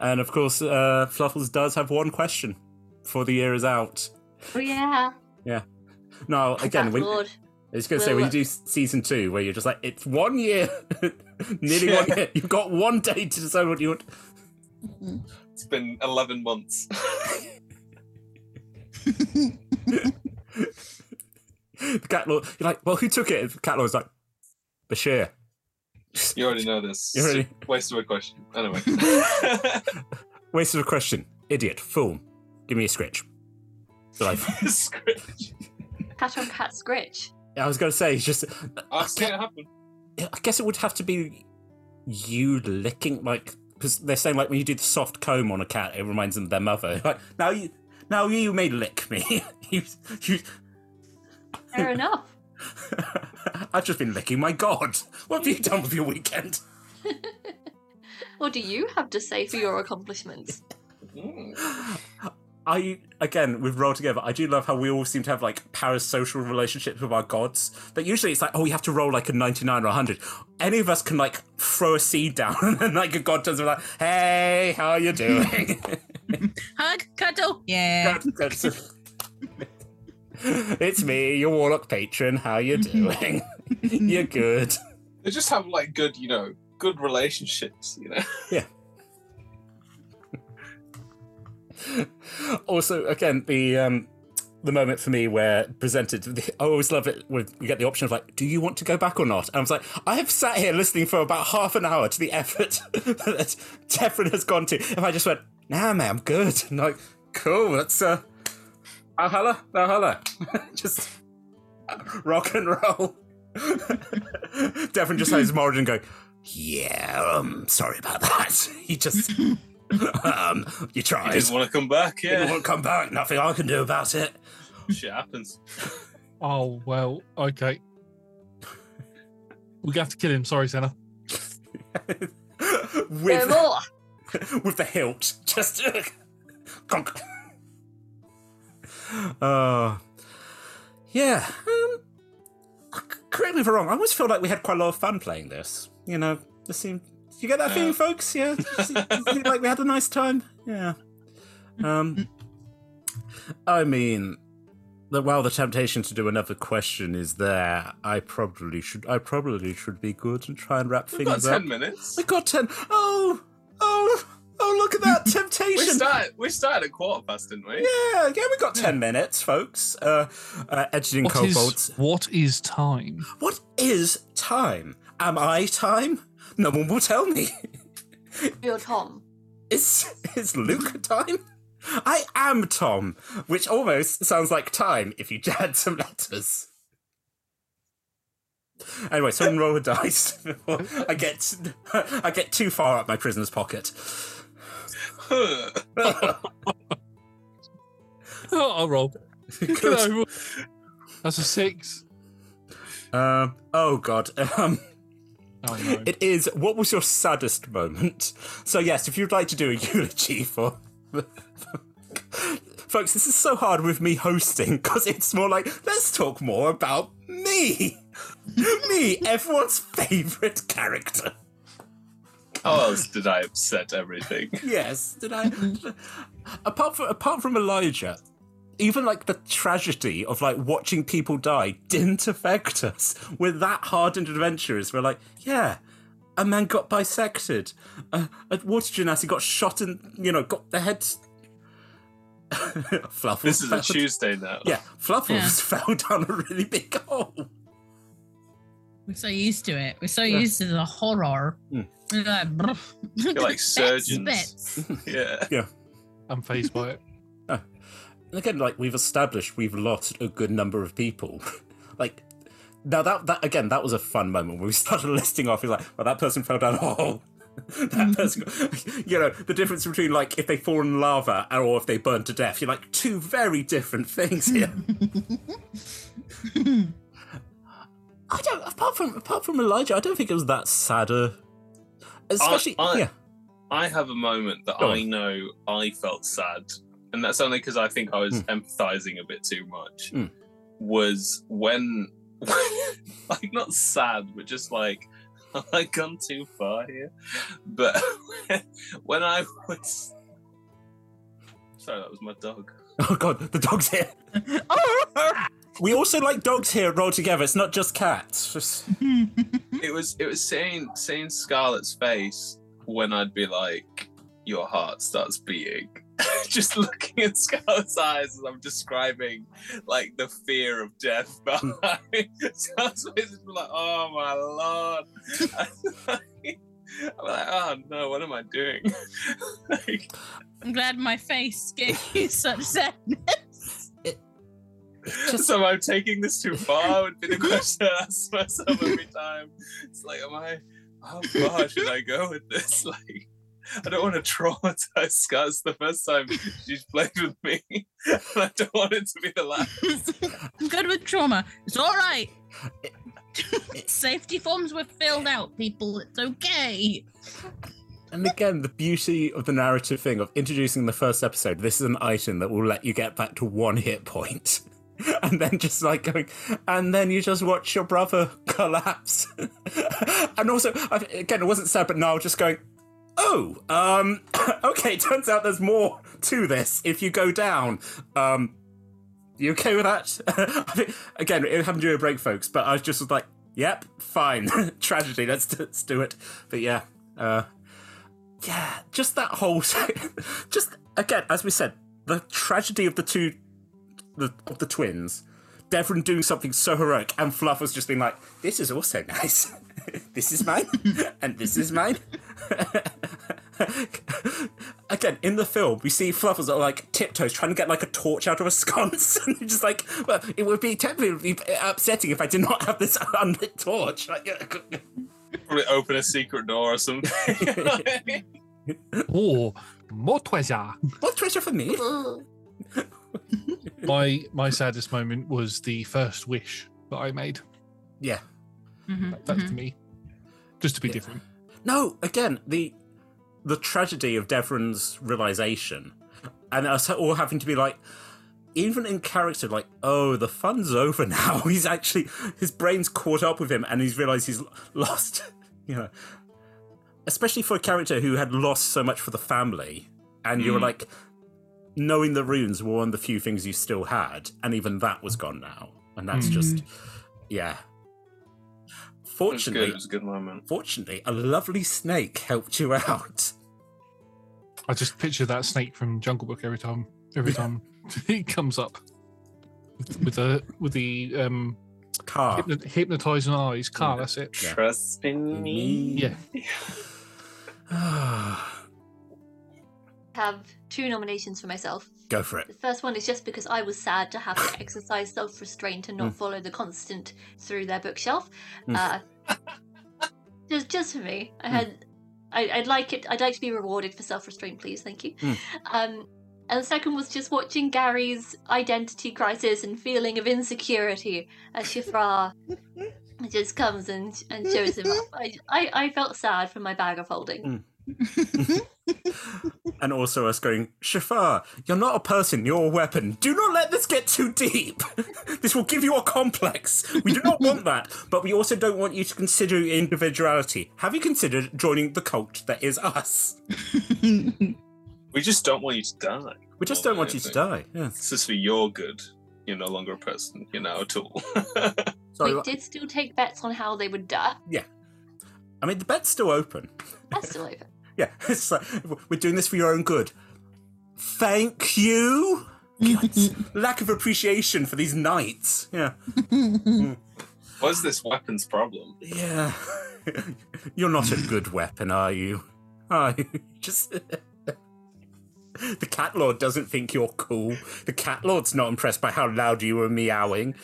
Speaker 1: and of course, uh, Fluffles does have one question before the year is out.
Speaker 4: Oh yeah. Yeah.
Speaker 1: No, again,
Speaker 4: Cat
Speaker 1: when,
Speaker 4: Lord.
Speaker 1: I was going to say, when you do season two, where you're just like, it's one year, nearly one year, you've got one day to decide what you want.
Speaker 3: It's been 11 months.
Speaker 1: The cat lord, you're like, well, who took it? The cat lord's like, Bashir.
Speaker 3: you already know this.
Speaker 1: You already-
Speaker 3: Waste of a question. Anyway.
Speaker 1: Waste of a question. Idiot. Fool. Give me a scritch. So like,
Speaker 3: Scritch.
Speaker 4: Cat on cat scritch.
Speaker 1: I was going to say, just,
Speaker 3: I've seen it happen.
Speaker 1: I guess it would have to be you licking, like, because they're saying, like, when you do the soft comb on a cat, it reminds them of their mother. Like, now you, now you may lick me. you, you,
Speaker 4: Fair enough.
Speaker 1: I've just been licking my god. What have you done with your weekend?
Speaker 4: What do you have to say for your accomplishments?
Speaker 1: I again we've rolled together. I do love how we all seem to have like parasocial relationships with our gods. But usually it's like, oh, you have to roll like a ninety-nine or a hundred. Any of us can like throw a seed down, and like a god turns around, like, hey, how are you doing?
Speaker 5: Hug, cuddle. Yeah.
Speaker 1: It's me, your warlock patron. How you doing? You're good.
Speaker 3: They just have like good, you know, good relationships, you know. Yeah.
Speaker 1: also, again, the um, the moment for me where presented. I always love it when you get the option of like, do you want to go back or not? And I was like, I have sat here listening for about half an hour to the effort that Tefrin has gone to. If I just went, nah, man, I'm good. And like, cool, that's uh, Valhalla, Valhalla, just rock and roll. Devon just has Moradin going, yeah, um, sorry about that. He just, um, you try.
Speaker 3: He
Speaker 1: tried.
Speaker 3: didn't want to come back.
Speaker 1: You
Speaker 3: Yeah,
Speaker 1: won't want to come back. Nothing I can do about it.
Speaker 3: shit happens.
Speaker 2: Oh well, okay. We gotta have to kill him. Sorry, Senna.
Speaker 1: With with the hilt, just. conk. uh, yeah. Um, correct me if I'm wrong. I always feel like we had quite a lot of fun playing this. You know, this seemed. You get that
Speaker 3: Yeah.
Speaker 1: feeling, folks? Yeah. Does it- does it seem like we had a nice time. Yeah. Um. I mean, that while the temptation to do another question is there, I probably should. I probably should be good and try and wrap
Speaker 3: We've got
Speaker 1: things up.
Speaker 3: ten minutes.
Speaker 1: I got ten. Oh! Look at that
Speaker 3: We
Speaker 1: temptation.
Speaker 3: started. We started at quarter past, didn't we?
Speaker 1: Yeah, yeah, we got ten minutes, folks. Uh, uh edged in
Speaker 2: What
Speaker 1: kobolds.
Speaker 2: is what is time?
Speaker 1: What is time? Am I time? No one will tell me.
Speaker 4: You're Tom.
Speaker 1: Is is Luke time? I am Tom, which almost sounds like time if you add some letters. Anyway, someone roll a dice before I get I get too far up my prisoner's pocket.
Speaker 2: Oh, I'll roll. No. That's a six.
Speaker 1: Um, oh god. Um,
Speaker 2: Oh no.
Speaker 1: it is. What was your saddest moment? So yes, if you'd like to do a eulogy for, folks, this is so hard with me hosting because it's more like let's talk more about me, me, everyone's favorite character.
Speaker 3: How else did I upset everything?
Speaker 1: Yes, did I? apart from apart from Elijah, even like the tragedy of like watching people die didn't affect us. We're that hardened adventurers. We're like, yeah, a man got bisected. Uh, a water genasi got shot and you know got the head. Fluffles.
Speaker 3: This is a Tuesday now.
Speaker 1: Yeah, Fluffles fell down a really big hole.
Speaker 5: We're so used to it. We're so used to the horror.
Speaker 1: Mm.
Speaker 5: We're like, "Bruh."
Speaker 3: You're like surgeons.
Speaker 5: bits.
Speaker 3: Yeah.
Speaker 2: I'm phased by it.
Speaker 1: And again, like we've established, we've lost a good number of people. like now that that again, that was a fun moment where we started listing off. He's like, well, that person fell down a hole. that person, you know, the difference between like if they fall in lava or if they burn to death. You're like two very different things here. I don't. Apart from apart from Elijah, I don't think it was that sadder. Especially,
Speaker 3: I-
Speaker 1: yeah.
Speaker 3: I have a moment that
Speaker 1: Go
Speaker 3: I
Speaker 1: on.
Speaker 3: know I felt sad, and that's only because I think I was empathizing a bit too much.
Speaker 1: Mm.
Speaker 3: Was when, like, not sad, but just like, I've I gone too far here? But when I was. Sorry, that was my dog.
Speaker 1: Oh god, the dog's here. We also like dogs here rolled together. It's not just cats. Just-
Speaker 3: It was it was seeing seeing Scarlett's face when I'd be like, your heart starts beating. just looking at Scarlett's eyes as I'm describing like the fear of death behind. so I was basically like, oh my lord. I'm like, oh no, what am I doing? like,
Speaker 5: I'm glad my face gave you such sadness.
Speaker 1: Just
Speaker 3: so am I taking this too far? Would be the question I ask myself every time. It's like, am I? How far should I go with this? Like, I don't want to traumatize Scar. The first time she's played with me, and I don't want it to be the last.
Speaker 5: I'm good with trauma. It's all right. Safety forms were filled out, people. It's okay.
Speaker 1: And again, the beauty of the narrative thing of introducing the first episode, this is an item that will let you get back to one hit point. And then just like going, and then you just watch your brother collapse. and also, again, it wasn't sad, but now just going, oh, um, okay, turns out there's more to this if you go down. Um, you okay with that? I think, again, it happened during a break, folks, but I was just was like, yep, fine. Tragedy, let's, let's do it. But yeah, uh, yeah, just that whole, just again, as we said, the tragedy of the two the of the twins, Devon doing something so heroic, and Fluff was just being like, "This is also nice. this is mine, and this is mine." Again, in the film, we see Fluff as like tiptoes trying to get like a torch out of a sconce, and you're just like, "Well, it would be technically upsetting if I did not have this unlit torch." Like,
Speaker 3: Probably open a secret door or something.
Speaker 2: Oh, more treasure.
Speaker 1: More treasure for me?
Speaker 4: Ugh.
Speaker 2: My my saddest moment was the first wish that I made.
Speaker 1: Yeah.
Speaker 5: Mhm,
Speaker 2: That's
Speaker 5: mhm.
Speaker 2: to me. Just to be
Speaker 1: Yeah.
Speaker 2: different.
Speaker 1: No, again, the the tragedy of Devon's realization, and us all having to be like, even in character, like, oh, the fun's over now. He's actually his brain's caught up with him, and he's realized he's lost. You know, especially for a character who had lost so much for the family, and you were
Speaker 3: Mm.
Speaker 1: like, knowing the runes were one of the few things you still had, and even that was gone now, and that's
Speaker 2: Mm.
Speaker 1: just, yeah.
Speaker 3: It was good.
Speaker 1: Fortunately,
Speaker 3: It was a good moment.
Speaker 1: Fortunately, a lovely snake helped you out.
Speaker 2: I just picture that snake from Jungle Book every time every time he comes up with, with the with the um
Speaker 1: Kaa.
Speaker 2: hypno- hypnotizing eyes. Kaa,
Speaker 1: Yeah.
Speaker 2: that's it.
Speaker 1: Yeah.
Speaker 3: Trust in me.
Speaker 2: Yeah.
Speaker 4: have two nominations for myself.
Speaker 1: Go for it.
Speaker 4: The first one is just because I was sad to have to exercise self restraint and not
Speaker 1: Mm.
Speaker 4: follow the constant through their bookshelf.
Speaker 1: Mm.
Speaker 4: Uh, just, just for me, I
Speaker 1: Mm.
Speaker 4: had, I, I'd like it. I'd like to be rewarded for self restraint, please. Thank you.
Speaker 1: Mm.
Speaker 4: Um, and the second was just watching Gary's identity crisis and feeling of insecurity as Shifra just comes and and shows him up. I, I, I felt sad for my bag of holding.
Speaker 1: And also us going, Shifra, you're not a person, you're a weapon. Do not let this get too deep. this will give you a complex. We do not want that, but we also don't want you to consider your individuality. Have you considered joining the cult that is us?
Speaker 3: We just don't want you to die.
Speaker 1: We just don't
Speaker 3: than
Speaker 1: want you to die. Yeah.
Speaker 3: This is for your good. You're no longer a person. You're now a tool.
Speaker 1: Sorry,
Speaker 4: we uh, did still take bets on how they would die. Yeah.
Speaker 1: I mean, the bet's still open.
Speaker 4: That's still open.
Speaker 1: Yeah, it's like, we're doing this for your own good. Thank you. Lack of appreciation for these knights. Yeah.
Speaker 3: What's this weapons problem?
Speaker 1: Yeah. You're not a good weapon, are you? Are you? Just. the cat lord doesn't think you're cool. The cat lord's not impressed by how loud you were meowing.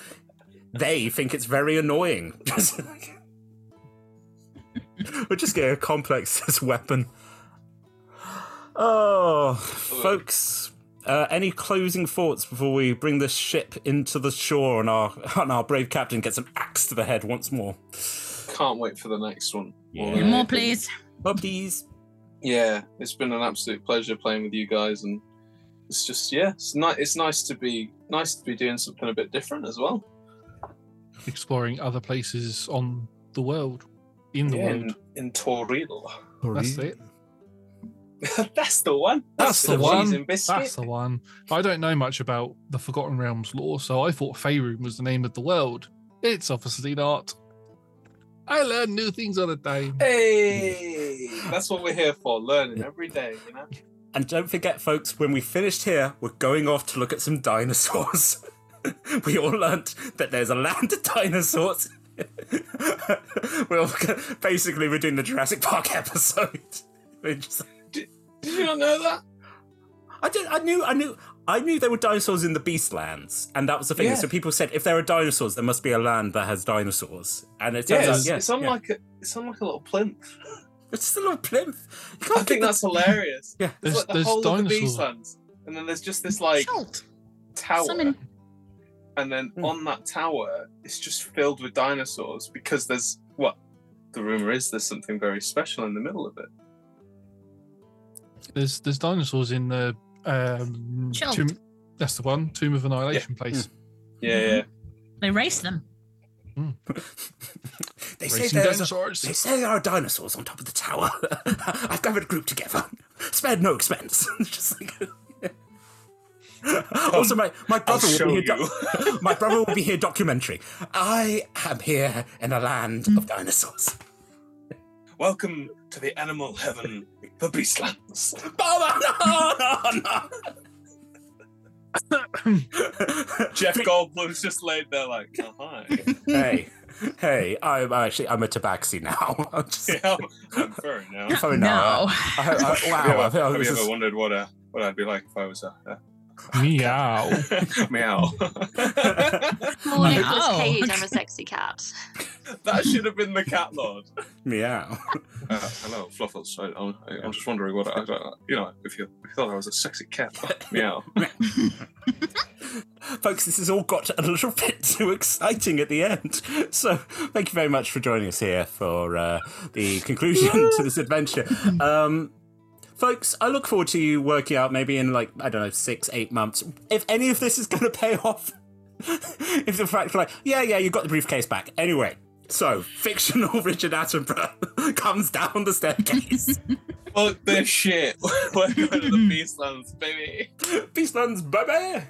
Speaker 1: They think it's very annoying. Just like- We're just getting a complex as weapon. Oh, folks. Uh, any closing thoughts before we bring this ship into the shore and our and our brave captain gets an axe to the head once more?
Speaker 3: Can't wait for the next one.
Speaker 1: Yeah.
Speaker 3: More than
Speaker 5: More, please.
Speaker 3: Yeah, it's been an absolute pleasure playing with you guys, and it's just yeah, it's nice. It's nice to be nice to be doing something a bit different as well.
Speaker 2: Exploring other places on the world. In the
Speaker 3: yeah,
Speaker 2: world.
Speaker 3: in, in Toril.
Speaker 2: That's it.
Speaker 3: That's the one.
Speaker 2: That's the
Speaker 3: cheese
Speaker 2: one. That's the one. I don't know much about the Forgotten Realms lore, so I thought Faerun was the name of the world. It's obviously not. I learn new things all the time.
Speaker 3: Hey, that's what we're here for, learning every day. You know.
Speaker 1: And don't forget, folks, when we finished here, we're going off to look at some dinosaurs. we all learnt that there's a land of dinosaurs. well, basically, we're doing the Jurassic Park episode. Just-
Speaker 3: Did you not know that?
Speaker 1: I did. I knew. I knew. I knew there were dinosaurs in the Beastlands, and that was the thing.
Speaker 3: Yeah.
Speaker 1: So people said if there are dinosaurs, there must be a land that has dinosaurs. And it
Speaker 3: Yeah,
Speaker 1: turns
Speaker 3: it's,
Speaker 1: out, yeah,
Speaker 3: it's on
Speaker 1: yeah.
Speaker 3: like a it's on like a little plinth.
Speaker 1: it's just a little plinth.
Speaker 3: I think
Speaker 1: get
Speaker 3: that's hilarious.
Speaker 1: Yeah.
Speaker 3: There's,
Speaker 2: There's-
Speaker 3: like the
Speaker 2: there's
Speaker 3: whole of the
Speaker 2: dinosaurs.
Speaker 3: Beastlands, and then there's just this like
Speaker 5: Salt.
Speaker 3: tower,
Speaker 5: Summon.
Speaker 3: And then
Speaker 1: Hmm.
Speaker 3: on that tower, it's just filled with dinosaurs because there's what the rumor is there's something very special in the middle of it.
Speaker 2: There's there's dinosaurs in the um tomb, that's the one, Tomb of Annihilation place.
Speaker 3: Yeah,
Speaker 5: Mhm.
Speaker 3: yeah.
Speaker 5: They race them.
Speaker 1: They say
Speaker 2: Racing
Speaker 1: there's a,
Speaker 2: dinosaurs.
Speaker 1: They say there are dinosaurs on top of the tower. I've gathered a group together. Spared no expense. Just like. also, my, my
Speaker 3: I'll
Speaker 1: brother will
Speaker 3: show
Speaker 1: be here.
Speaker 3: you.
Speaker 1: doc- my brother will be here. Documentary. I am here in a land of dinosaurs.
Speaker 3: Welcome to the animal heaven, the Beastlands.
Speaker 1: Oh, no, no, no,
Speaker 3: Jeff Goldblum's just laid there like, oh, hi.
Speaker 1: hey, hey, I'm actually I'm a tabaxi now. I'm just,
Speaker 3: Yeah, I'm furry now.
Speaker 1: Oh, no.
Speaker 5: No.
Speaker 1: I, I, wow,
Speaker 3: have you ever,
Speaker 1: think I
Speaker 3: have you ever
Speaker 1: just-
Speaker 3: wondered what uh, what I'd be like if I was a, a
Speaker 2: Meow.
Speaker 3: meow?
Speaker 4: More Nicolas Cage, I'm a sexy cat.
Speaker 3: that should have been the cat lord.
Speaker 1: meow.
Speaker 3: Uh, hello, Fluffles. I, I'm, I'm just wondering what I, I, you know, if you, if you thought I was a sexy cat, meow.
Speaker 1: Folks, this has all got a little bit too exciting at the end. So, thank you very much for joining us here for uh, the conclusion to this adventure. Um, folks, I look forward to you working out maybe in like, I don't know, six, eight months, if any of this is going to pay off. if the fact, like, yeah, yeah, you got the briefcase back. Anyway, so fictional Richard Attenborough comes down the staircase.
Speaker 3: Fuck this shit. We're going to the Beastlands, baby.
Speaker 1: Beastlands, baby!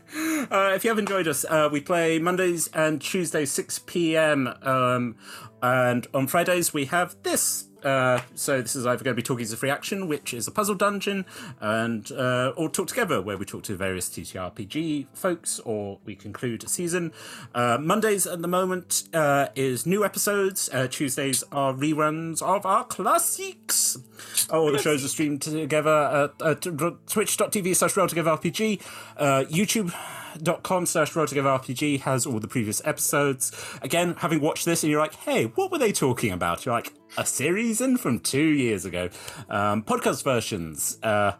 Speaker 1: Uh, if you have enjoyed us, uh, we play Mondays and Tuesdays, 6 p.m. Um, and on Fridays, we have this. Uh, so this is either going to be Talking as a Free Action, which is a puzzle dungeon, and uh, or Talk Together, where we talk to various TTRPG folks, or we conclude a season. Uh, Mondays at the moment uh, is new episodes. Uh, Tuesdays are reruns of our classics. All the shows are streamed together at, at twitch.tv slash roll together RPG. Uh, YouTube.com slash RPG has all the previous episodes. Again, having watched this and you're like, hey, what were they talking about? You're like, a series in from two years ago. Um, podcast versions. Uh,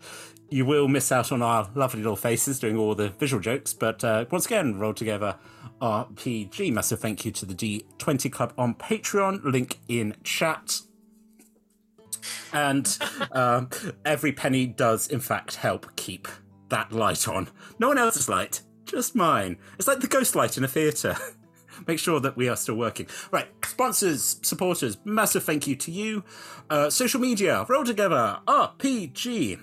Speaker 1: you will miss out on our lovely little faces doing all the visual jokes, but uh, once again, roll together RPG. Massive thank you to the D20 Club on Patreon. Link in chat. And um, every penny does, in fact, help keep that light on. No one else's light, just mine. It's like the ghost light in a theatre. Make sure that we are still working. Right, sponsors, supporters, massive thank you to you. Uh, social media, roll together, RPG.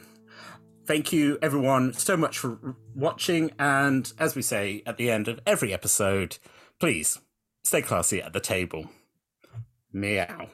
Speaker 1: Thank you, everyone, so much for watching. And as we say at the end of every episode, please stay classy at the table. Meow.